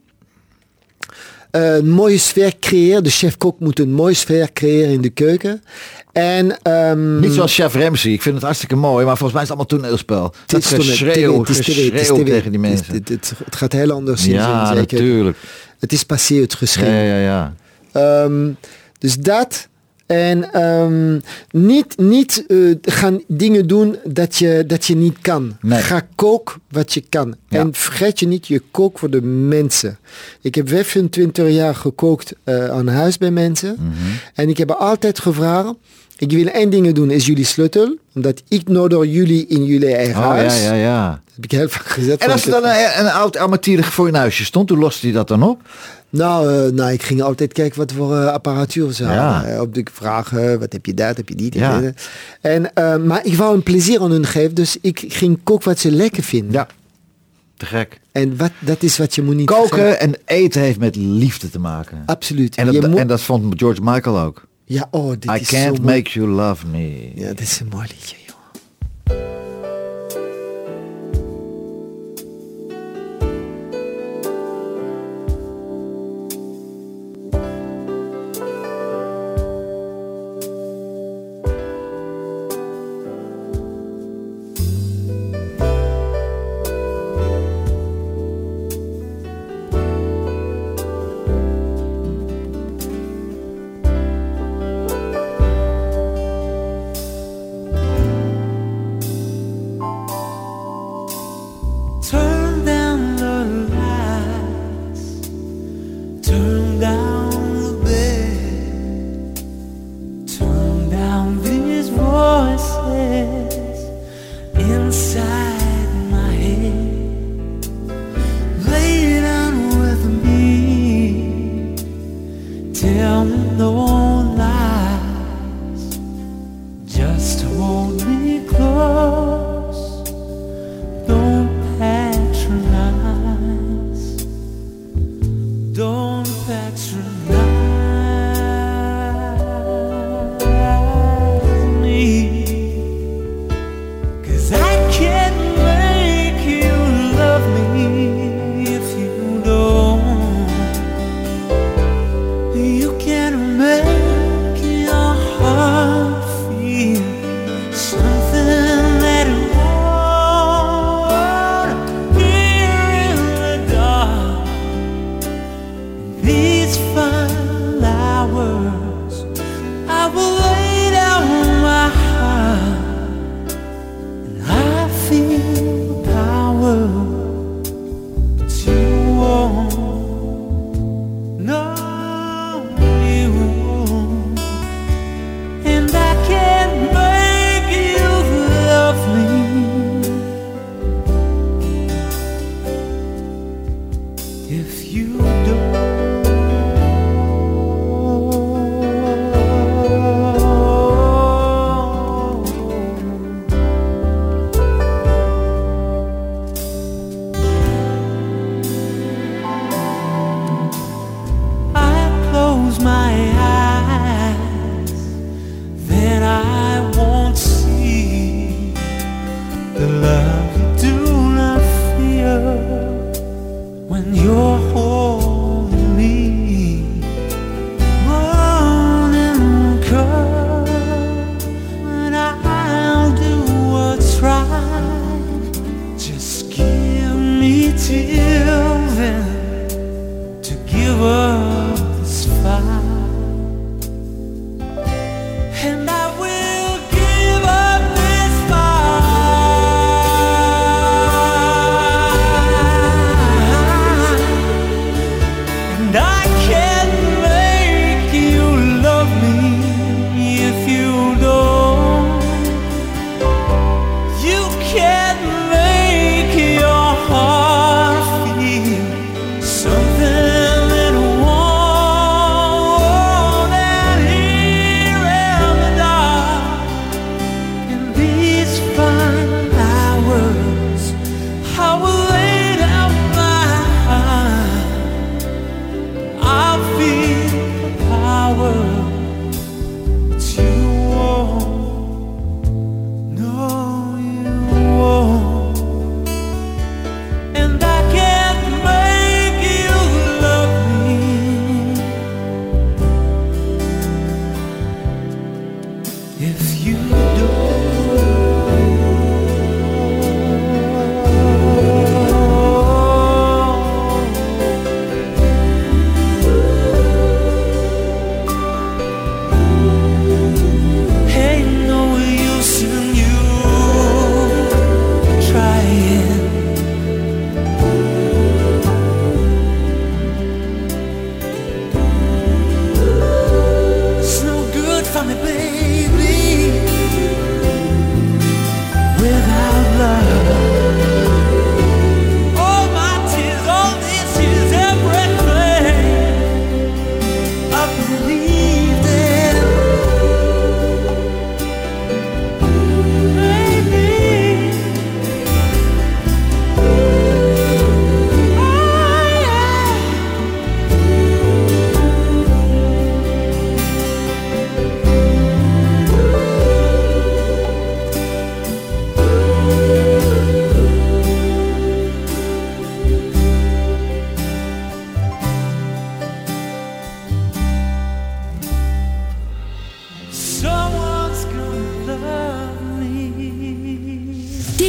Een mooie sfeer creëren. De chef-kok moet een mooie sfeer creëren in de keuken. En, ehm, Niet zoals chef Ramsey. Ik vind het hartstikke mooi. Maar volgens mij is het allemaal toneelspel. het Dat is geschreeuw, tegen die mensen. Het, het, het gaat heel anders in Ja, zin, zeker. natuurlijk. Het is passé het geschreeuw. Ja, ja, ja. Ehm, dus dat. En ehm, niet, niet eh, gaan dingen doen dat je, dat je niet kan. Nee. Ga kook wat je kan. Ja. En vergeet je niet, je kookt voor de mensen. Ik heb 25 jaar gekookt eh, aan huis bij mensen. Mhm. En ik heb altijd gevraagd, ik wil één ding doen, is jullie sleutel. Omdat ik nodig jullie in jullie eigen Oh, ja, huis. ja, ja. Dat heb ik heel vaak gezegd. En als er dan een, een oud armatier voor je huisje stond, hoe loste hij dat dan op? Nou, eh, nou, ik ging altijd kijken wat voor eh, apparatuur ze Ja. hadden. Eh, Op de vragen, wat heb je dat, heb je die. Ja. dit. En, eh, maar ik wou een plezier aan hun geven, dus ik ging koken wat ze lekker vinden. Ja. Te gek. En wat, dat is wat je moet niet Koken en eten heeft met liefde te maken. Absoluut. En dat, moet- en dat vond George Michael ook. Ja, oh, dit I is can't mooi. make you love me. Ja, dit is een mooi liedje,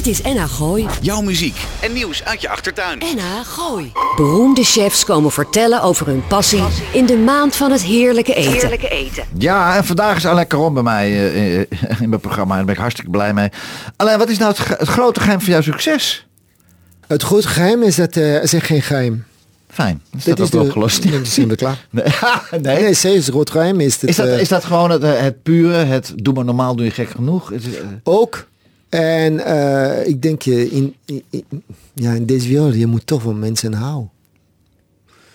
is NH Gooi. Jouw muziek en nieuws uit je achtertuin. NH Gooi. Beroemde chefs komen vertellen over hun passie in de maand van het heerlijke eten. Ja, en vandaag is Alain Caron bij mij eh, eh, in mijn programma. En daar ben ik hartstikke blij mee. Alain, wat is nou het, het grote geheim van jouw succes? Het grote geheim is dat eh, er is geen geheim. Fijn, dat is Dit dat is ook de- opgelost. Nee, dat zijn we klaar. Nee, nee. Nee, serieus, het grote geheim is dat, Is, dat, eh, is dat gewoon het, eh, het pure, het doe maar normaal, doe je gek genoeg? Is het, eh, ook. En eh, ik denk, je in, in, in- ja, in deze wereld, je moet toch van mensen houden.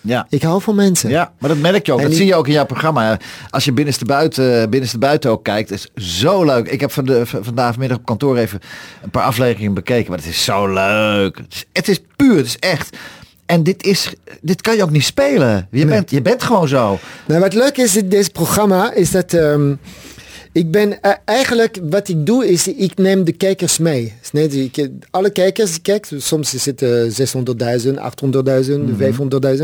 ja. Ik hou van mensen. Ja, maar dat merk je ook. En Dat zie je ook in jouw programma. Als je binnenste buiten, binnenste buiten ook kijkt, is zo leuk. Ik heb van de, vandaag vanmiddag op kantoor even een paar afleveringen bekeken. Maar het is zo leuk. Het is, het is puur, het is echt. En dit, is, dit kan je ook niet spelen. Je, bent, je bent gewoon zo. Nou, wat leuk is in dit programma is dat ehm, ik ben eh, eigenlijk wat ik doe is ik neem de kijkers mee. Ik, alle kijkers kijken, soms is het eh, 600.000, 800.000, 500.000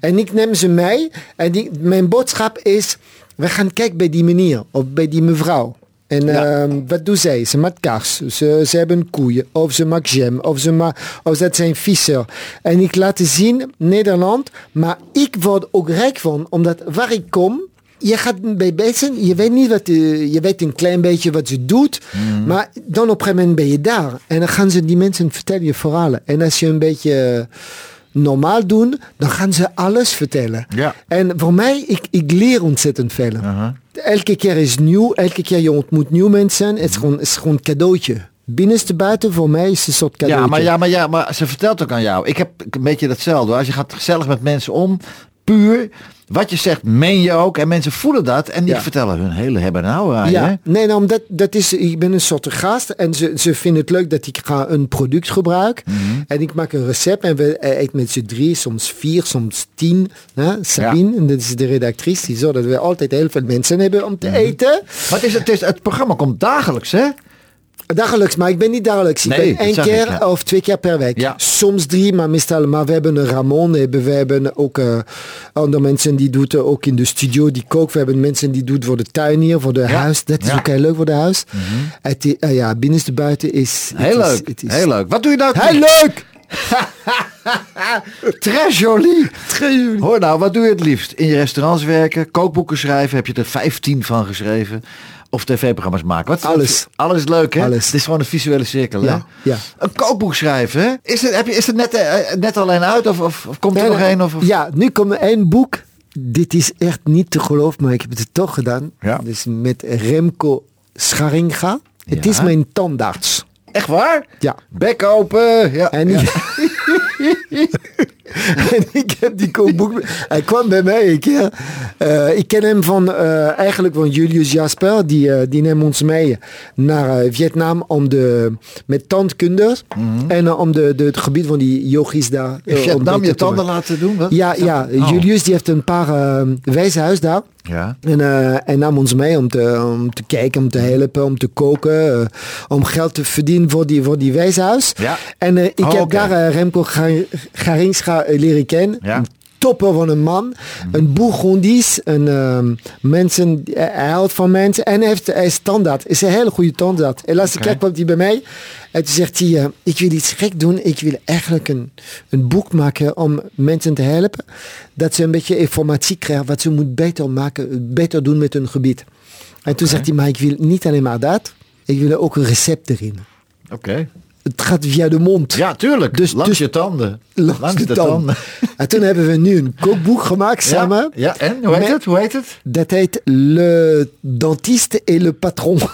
en ik neem ze mee en die, mijn boodschap is we gaan kijken bij die meneer of bij die mevrouw. En Ja. ehm, wat doet zij? Ze maakt kaas, ze, ze hebben koeien, of ze maakt jam, of, ze ma of dat zijn visser. En ik laat zien, Nederland, maar ik word ook rijk van, omdat waar ik kom, je gaat bij mensen, je weet niet wat, eh, je weet een klein beetje wat ze doet, maar dan op een gegeven moment ben je daar. En dan gaan ze die mensen vertellen je verhalen. En als je een beetje eh, normaal doen, dan gaan ze alles vertellen. Ja. En voor mij, ik, ik leer ontzettend veel. Elke keer is nieuw, elke keer je ontmoet nieuwe mensen. Het is gewoon, het is gewoon een cadeautje. Binnenste buiten voor mij is het een soort cadeautje. Ja maar, ja, maar ja, maar ze vertelt ook aan jou. Ik heb een beetje datzelfde. hoor. Als je gaat gezellig met mensen om, puur. Wat je zegt, meen je ook. En mensen voelen dat. En die Ja. vertellen hun hele hebben en houden aan je. Ja, nee, nou, omdat dat is, ik ben een soort gast en ze, ze vinden het leuk dat ik ga een product gebruik. Mhm. En ik maak een recept en we eh, eten met z'n drie, soms vier, soms tien. Hè? Sabine, en dat is de redactrice, die zorgt dat we altijd heel veel mensen hebben om te Mhm. eten. Het, is, het, is, het programma komt dagelijks, hè? Dagelijks, maar ik ben niet dagelijks. Ik Nee, ben één keer ik, ja. of twee keer per week. Ja. Soms drie, maar meestal. Maar we hebben een Ramon, hebben, we hebben ook eh, andere mensen die doen ook in de studio, die kookt. We hebben mensen die doen voor de tuin hier, voor de huis. Dat is ook heel leuk voor de huis. Het, i- eh, ja, binnenste buiten is... Heel het is- leuk. het is- Heel leuk. Wat doe je nou? Heel leuk! Très jolie. Hoor nou, wat doe je het liefst? In je restaurants werken, kookboeken schrijven, heb je er 15 van geschreven? Of tv-programma's maken? Wat? Alles. Alles is leuk, hè? Alles. Het is gewoon een visuele cirkel, hè? Ja, ja. Een kookboek schrijven, hè? Is het, heb je, is het net, eh, net alleen uit of, of, of komt er Nee, nog één? Of, of- Ja, nu komt er één boek. Dit is echt niet te geloven, maar ik heb het toch gedaan. Ja. Dus met Remco Scharinga. Het Ja. is mijn tandarts. Echt waar? Ja. Bek open. Ja. En, ja. ik, en ik heb die kookboek. Hij kwam bij mij een keer. Eh, ik ken hem van eh, eigenlijk van Julius Jasper. Die, eh, die neemt ons mee naar Vietnam om de, met tandkunde. En eh, om de, de, het gebied van die yogis daar. Mhm. In om Vietnam je tanden laten doen? Wat? Ja, ja. Oh. Julius die heeft een paar wijshuis daar. Ja. En, eh, en nam ons mee om te, om te kijken, om te helpen, om te koken, eh, om geld te verdienen voor die, voor die wijshuis. Ja. En eh, ik Oh, heb oké. daar Remco Gar- Garingscha leren kennen. Ja. Een topper van een man. Een Bourgondies. Een ehm, mensen, eh, hij houdt van mensen. En hij, heeft, hij is standaard. Is een hele goede tandarts. En laatste Oké. keer kwam hij bij mij. En toen zegt hij, eh, ik wil iets gek doen. Ik wil eigenlijk een, een boek maken om mensen te helpen. Dat ze een beetje informatie krijgen wat ze moet beter maken, beter doen met hun gebied. En toen zegt hij, maar ik wil niet alleen maar dat. Ik wil ook een recept erin. Oké. Het gaat via de mond. Ja, tuurlijk. Dus- Langs dus- je tanden. Langs, de, tand. tanden. En toen hebben we nu een kookboek gemaakt samen. Ja, ja, en? Hoe heet Met- het? Hoe heet het? Dat heet Le Dentiste et le Patron.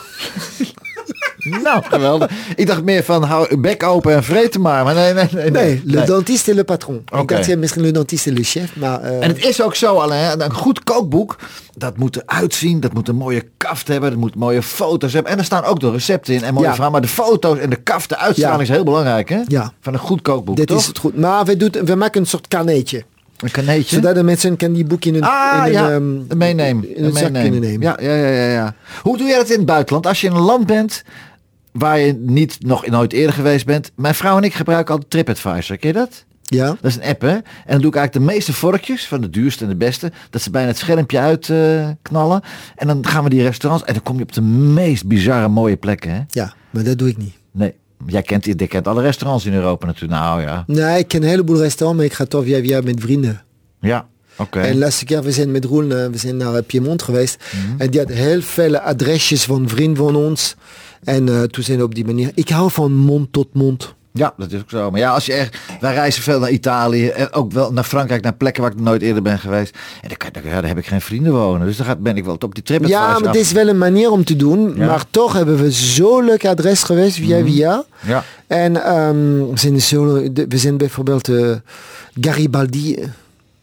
Nou, geweldig. Ik dacht meer van hou uw bek open en vreten maar. Maar nee, nee, nee. Nee, Le Dentiste et le Patron. Ik dacht ja, misschien Le Dentiste le Chef, maar... eh, En het is ook zo, alleen een goed kookboek, dat moet eruit zien, dat moet een mooie kaft hebben, dat moet mooie foto's hebben. En er staan ook de recepten in en mooie Ja. verhalen. Maar de foto's en de kaft, de uitstraling Ja. is heel belangrijk, hè? Ja. Van een goed kookboek, dit toch? is het goed. Maar we, doen, we maken een soort kaneetje. Een kaneetje. Zodat de mensen kan die boek in een, Ah, in ja, een, ehm, meenemen. in een zak meenemen. kunnen nemen. Ja, ja, ja, ja, ja. Hoe doe jij dat in het buitenland? Als je in een land bent waar je niet nog nooit eerder geweest bent. Mijn vrouw en ik gebruiken altijd TripAdvisor. Ken je dat? Ja. Dat is een app, hè? En dan doe ik eigenlijk de meeste vorkjes, van de duurste en de beste, dat ze bijna het schermpje uitknallen. knallen. en dan gaan we die restaurants, en dan kom je op de meest bizarre mooie plekken, hè? ja, maar dat doe ik niet. Nee. Jij kent, je kent alle restaurants in Europa natuurlijk. Nou ja. Nee, ik ken een heleboel restaurants, maar ik ga toch via via met vrienden. Ja, oké. En laatste keer, we zijn met Roel, eh, we zijn naar eh, Piemont geweest. Mhm. En die had heel veel adresjes van vrienden van ons. En eh, toen zijn we op die manier. Ik hou van mond tot mond. Ja, dat is ook zo. Maar ja, als je echt, wij reizen veel naar Italië en ook wel naar Frankrijk, naar plekken waar ik nooit eerder ben geweest. En daar, ja, daar heb ik geen vrienden wonen. Dus daar gaat- ben ik wel op die trip. Ja, maar dit is wel een manier om te doen. Ja. Mhm. Maar toch hebben we zo'n leuk adres geweest via via. Ja. En ehm, we, zijn zo, de- we zijn bijvoorbeeld eh, Garibaldi. eh,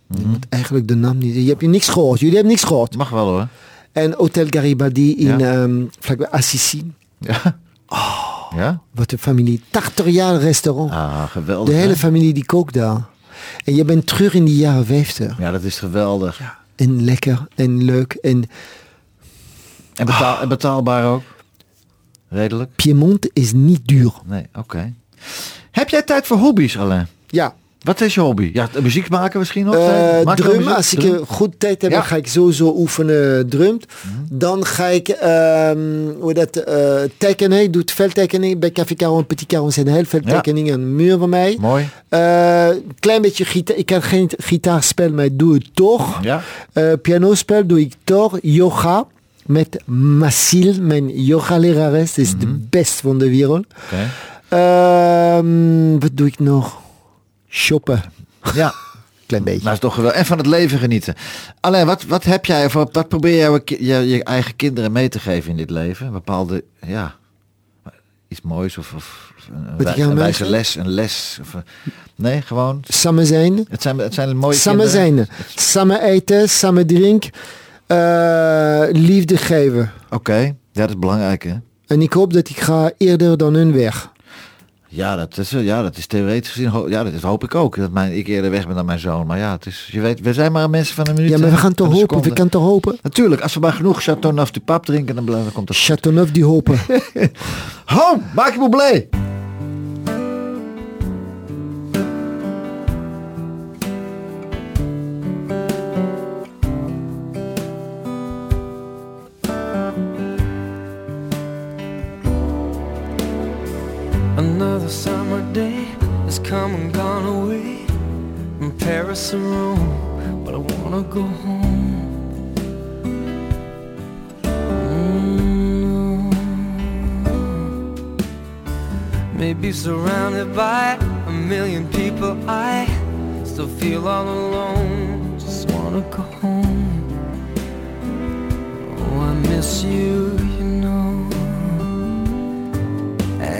Mhm. ik moet eigenlijk de naam niet. Je hebt niks gehoord. Jullie hebben niks gehoord. Mag wel hoor. En Hotel Garibaldi in Ja. ehm vlakbij Assisi. Ja. Ja? Wat een familie. 80 jaar restaurant. Ah, geweldig. de hè? hele familie die kookt daar. En je bent terug in die jaren 50. Ja, dat is geweldig. En lekker en leuk. En En, betaal, en betaalbaar ook? Redelijk? Piemont is niet duur. Nee, oké. Heb jij tijd voor hobby's, Alain? Ja, Wat is je hobby? Ja, muziek maken misschien nog? Eh, je wel drum, als ik Drum? eh, goed tijd heb, Ja. ga ik sowieso oefenen drumt. Mhm. Dan ga ik ehm, hoe dat, eh, tekenen. Ik doe veel tekenen. Bij Café Caron, Petit Caron zijn heel veel tekeningen aan de muur van mij. Mooi. Eh, klein beetje gitaar. Ik kan geen gitaar spelen, maar ik doe het toch. Ja. Eh, piano spel doe ik toch. Yoga met Masil, mijn yoga-lerares. is de best van de wereld. Ehm, wat doe ik nog? Shoppen. Ja. Klein beetje. Maar is toch geweldig. En van het leven genieten. Alleen, wat, wat heb jij, of wat, probeer jij je, je, je eigen kinderen mee te geven in dit leven? Een bepaalde, ja, iets moois of, of een, wij- wijze les, een les. Of, een- nee, gewoon. Samen zijn. Het zijn, het zijn mooie Samen zijn. Samen eten, samen drinken. eh, liefde geven. Oké, ja, dat is belangrijk hè. En ik hoop dat ik ga eerder dan hun weg. Ja, dat is, ja, dat is theoretisch gezien, ja, dat is, hoop ik ook. Dat mijn, ik eerder weg ben dan mijn zoon. Maar ja, het is, je weet, we zijn maar mensen van een minuut. Ja, maar we eh, gaan toch hopen. We gaan toch hopen. Natuurlijk, als we maar genoeg Chateauneuf du Pape drinken, dan, blijven- dan komt het. Chateauneuf die hopen. Home, maak je me blij. Come and gone away from Paris and Rome, but I wanna go home. Mm. Maybe surrounded by a million people, I still feel all alone. Just wanna go home. Oh, I miss you, you know.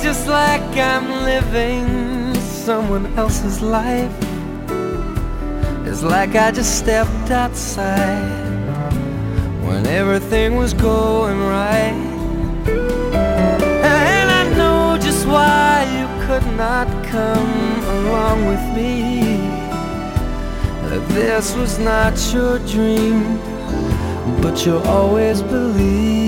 Just like I'm living someone else's life. It's like I just stepped outside when everything was going right. And I know just why you could not come along with me. This was not your dream, but you always believed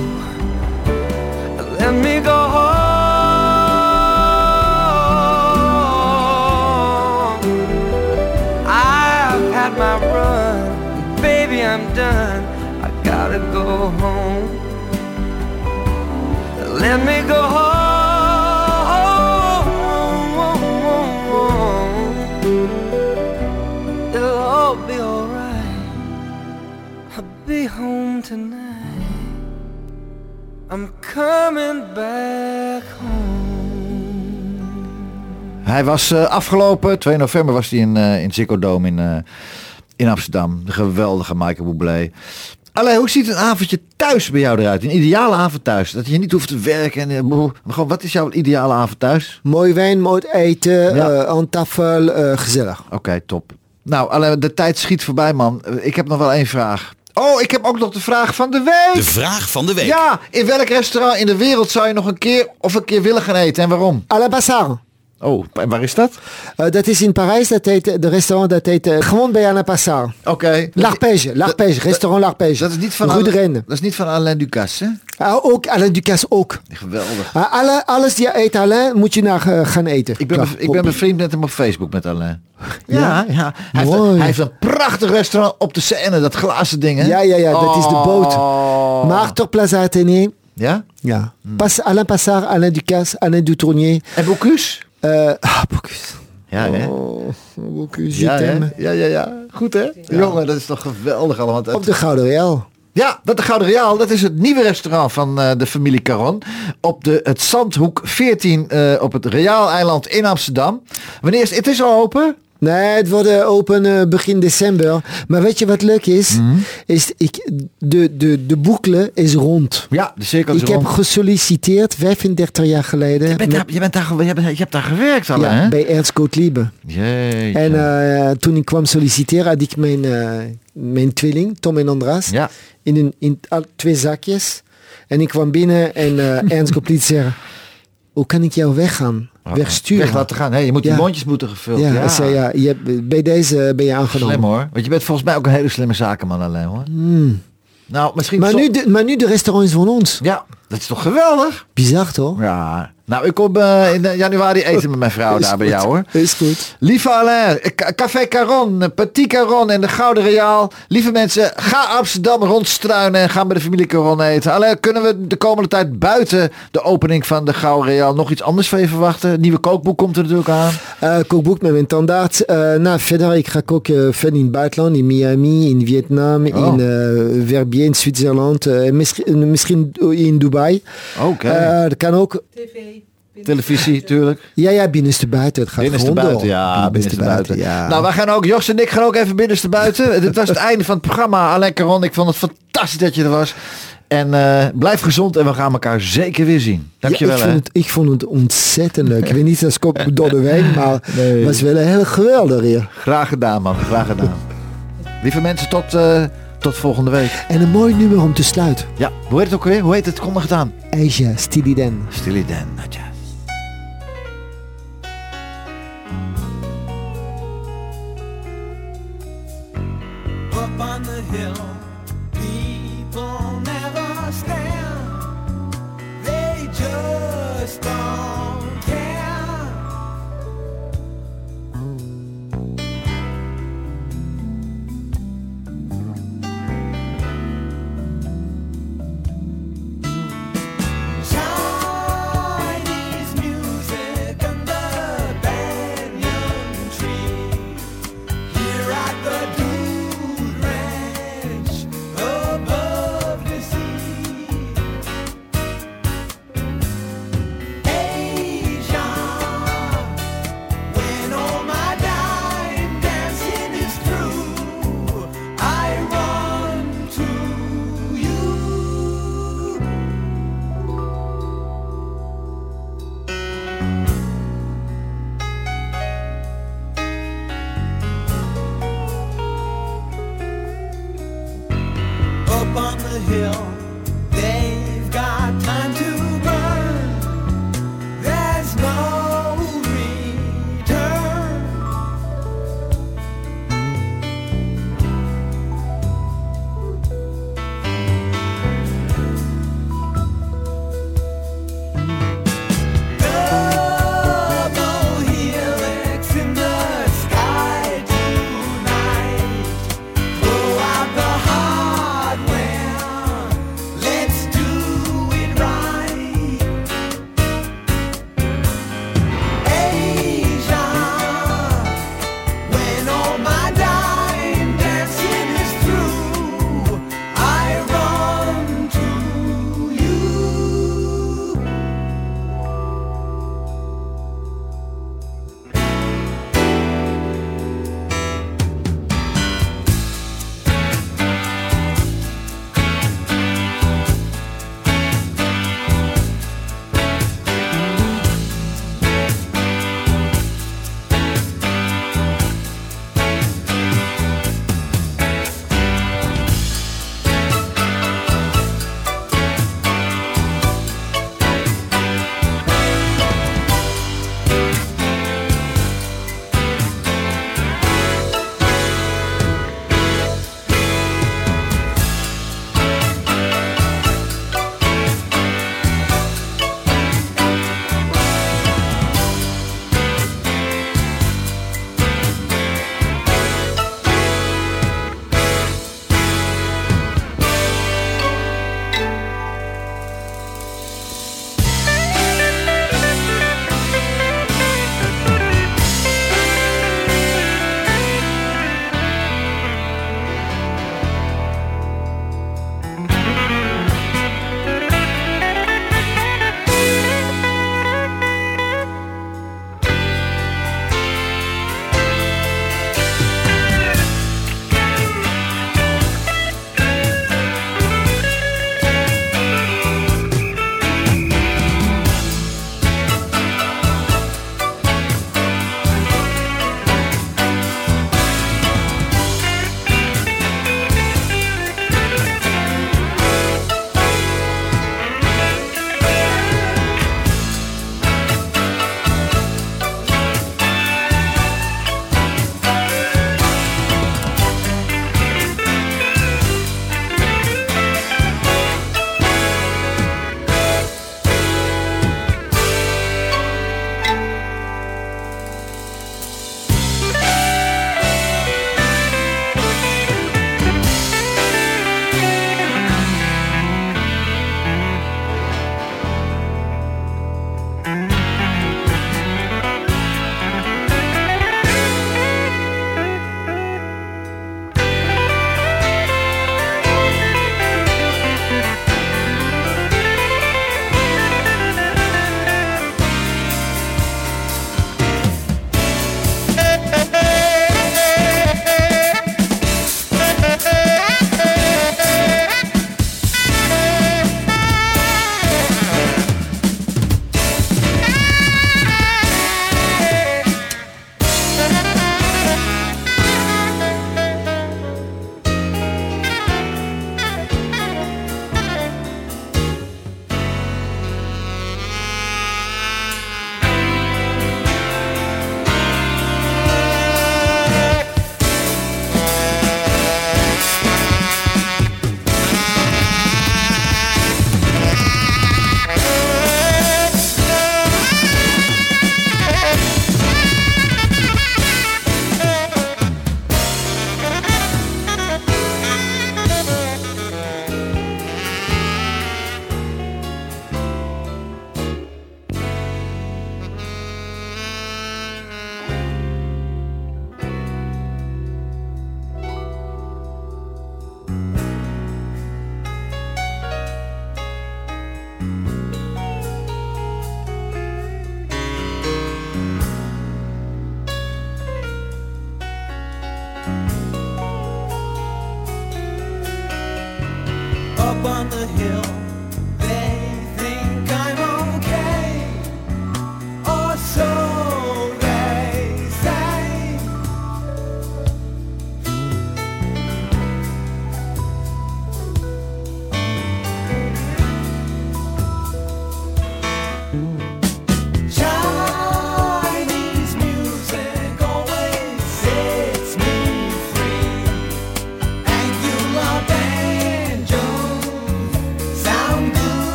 I'm done. I gotta go home. Let me go home. It'll all be alright. I'll be home tonight. I'm coming back home. Hij was eh, afgelopen, 2 november was hij in, eh in Ziggo Dome in, eh, in Amsterdam. De geweldige Michael Bublé. Allee, hoe ziet een avondje thuis bij jou eruit? Een ideale avond thuis. Dat je niet hoeft te werken. En, eh, maar gewoon, wat is jouw ideale avond thuis? Mooi wijn, mooi eten, Ja. eh, aan tafel, eh, gezellig. Oké, top. Nou, allee, de tijd schiet voorbij, man. Ik heb nog wel één vraag. Oh, ik heb ook nog de vraag van de week. De vraag van de week. Ja, in welk restaurant in de wereld zou je nog een keer of een keer willen gaan eten en waarom? À la Bassard. Oh, en waar is dat? Eh, dat is in Parijs, dat heet, de restaurant dat heet eh, gewoon bij Alain Passard. Oké. L'Arpège, L'Arpège, restaurant L'Arpège. Dat is niet van Rue de Alain- Rennes. Dat is niet van Alain Ducasse, hè? Ah, ook Alain Ducasse ook. Geweldig. Ah, alle, alles die eet Alain, moet je naar eh, gaan eten. Ik ben, ik ben bevriend met hem op Facebook met Alain. Ja, ja. Hij, heeft, Mooi. hij heeft een prachtig restaurant op de Seine, dat glazen ding, hè? Ja, ja, ja, dat is de boot. Oh. Maar ter Plaza Athénée, Ja? ja. Pas, Alain Passard, Alain Ducasse, Alain Dutournier. En Bocuse? Eh ah, Bocuse. Ja, hè? Oh, Bocuse, Ja, hè? ja, ja, ja. Goed, hè? Jongen, dat is toch geweldig allemaal. Op de Gouden Real. Ja, dat de Gouden Real, dat is het nieuwe restaurant van eh, de familie Caron. Op de, het Zandhoek 14 eh, op het Reaal-eiland in Amsterdam. Wanneer is het is al open? Nee, het wordt eh, open eh, begin december. Maar weet je wat leuk is? Mhm. is ik, de, de, de boekle is rond. Ja, de cirkel is Ik heb rond. gesolliciteerd 35 jaar geleden. Je, bent met- daar, je, bent daar, je, bent, je hebt daar gewerkt al, ja, hè? bij Ernst Gottlieb. Jeetje. En eh, toen ik kwam solliciteren had ik mijn, mijn tweeling, Tom en Andras, ja. in, een, in al- twee zakjes. En ik kwam binnen en Ernst Gottlieb zei, hoe kan ik jou weggaan? Wegsturen? Weg laten gaan. Hey, je moet die mondjes moeten gevuld. ja, zei, ja, je bij deze ben je aangenomen. Slim hoor. Want je bent volgens mij ook een hele slimme zakenman alleen hoor. Nou, misschien... Maar nu, de, maar nu de restaurant is van ons. Ja, dat is toch geweldig? Bizar toch? Ja. Nou, ik kom eh, in eh, januari eten met mijn vrouw daar bij goed. jou hoor. Is goed. Lieve Alain, eh, Ca- Café Caron, Petit Caron en de Gouden Real. Lieve mensen, ga Amsterdam rondstruinen en ga bij de familie Caron eten. Alleen kunnen we de komende tijd buiten de opening van de Gouden Real nog iets anders van je verwachten? Nieuwe kookboek komt er natuurlijk aan. Eh, kookboek met mijn tandarts. Eh nou, verder, ik ga koken verder in het buitenland. In Miami, in Vietnam, Oh. in Verbier, in Zwitserland. misschien, misschien in Dubai. Oké. Eh, dat kan ook. Televisie, tuurlijk. Ja, ja, binnenste buiten. Het gaat Binnenste buiten, door. ja, binnenste buiten. ja. Nou, wij gaan ook, Jos en ik gaan ook even binnenste buiten. Dit was het einde van het programma. Alain Caron, ik vond het fantastisch dat je er was. En eh, blijf gezond en we gaan elkaar zeker weer zien. Dankjewel. ja, hè. ik, vond het, ik vond het ontzettend leuk. ik weet niet als kop door de wijn, maar Nee. het was wel heel geweldig hier. Graag gedaan, man. Graag gedaan. Lieve mensen, tot, eh, tot volgende week. En een mooi nummer om te sluiten. Ja, hoe heet het ook weer? Hoe heet het? Kom maar gedaan. Dan. Stilly Dan. Nadja.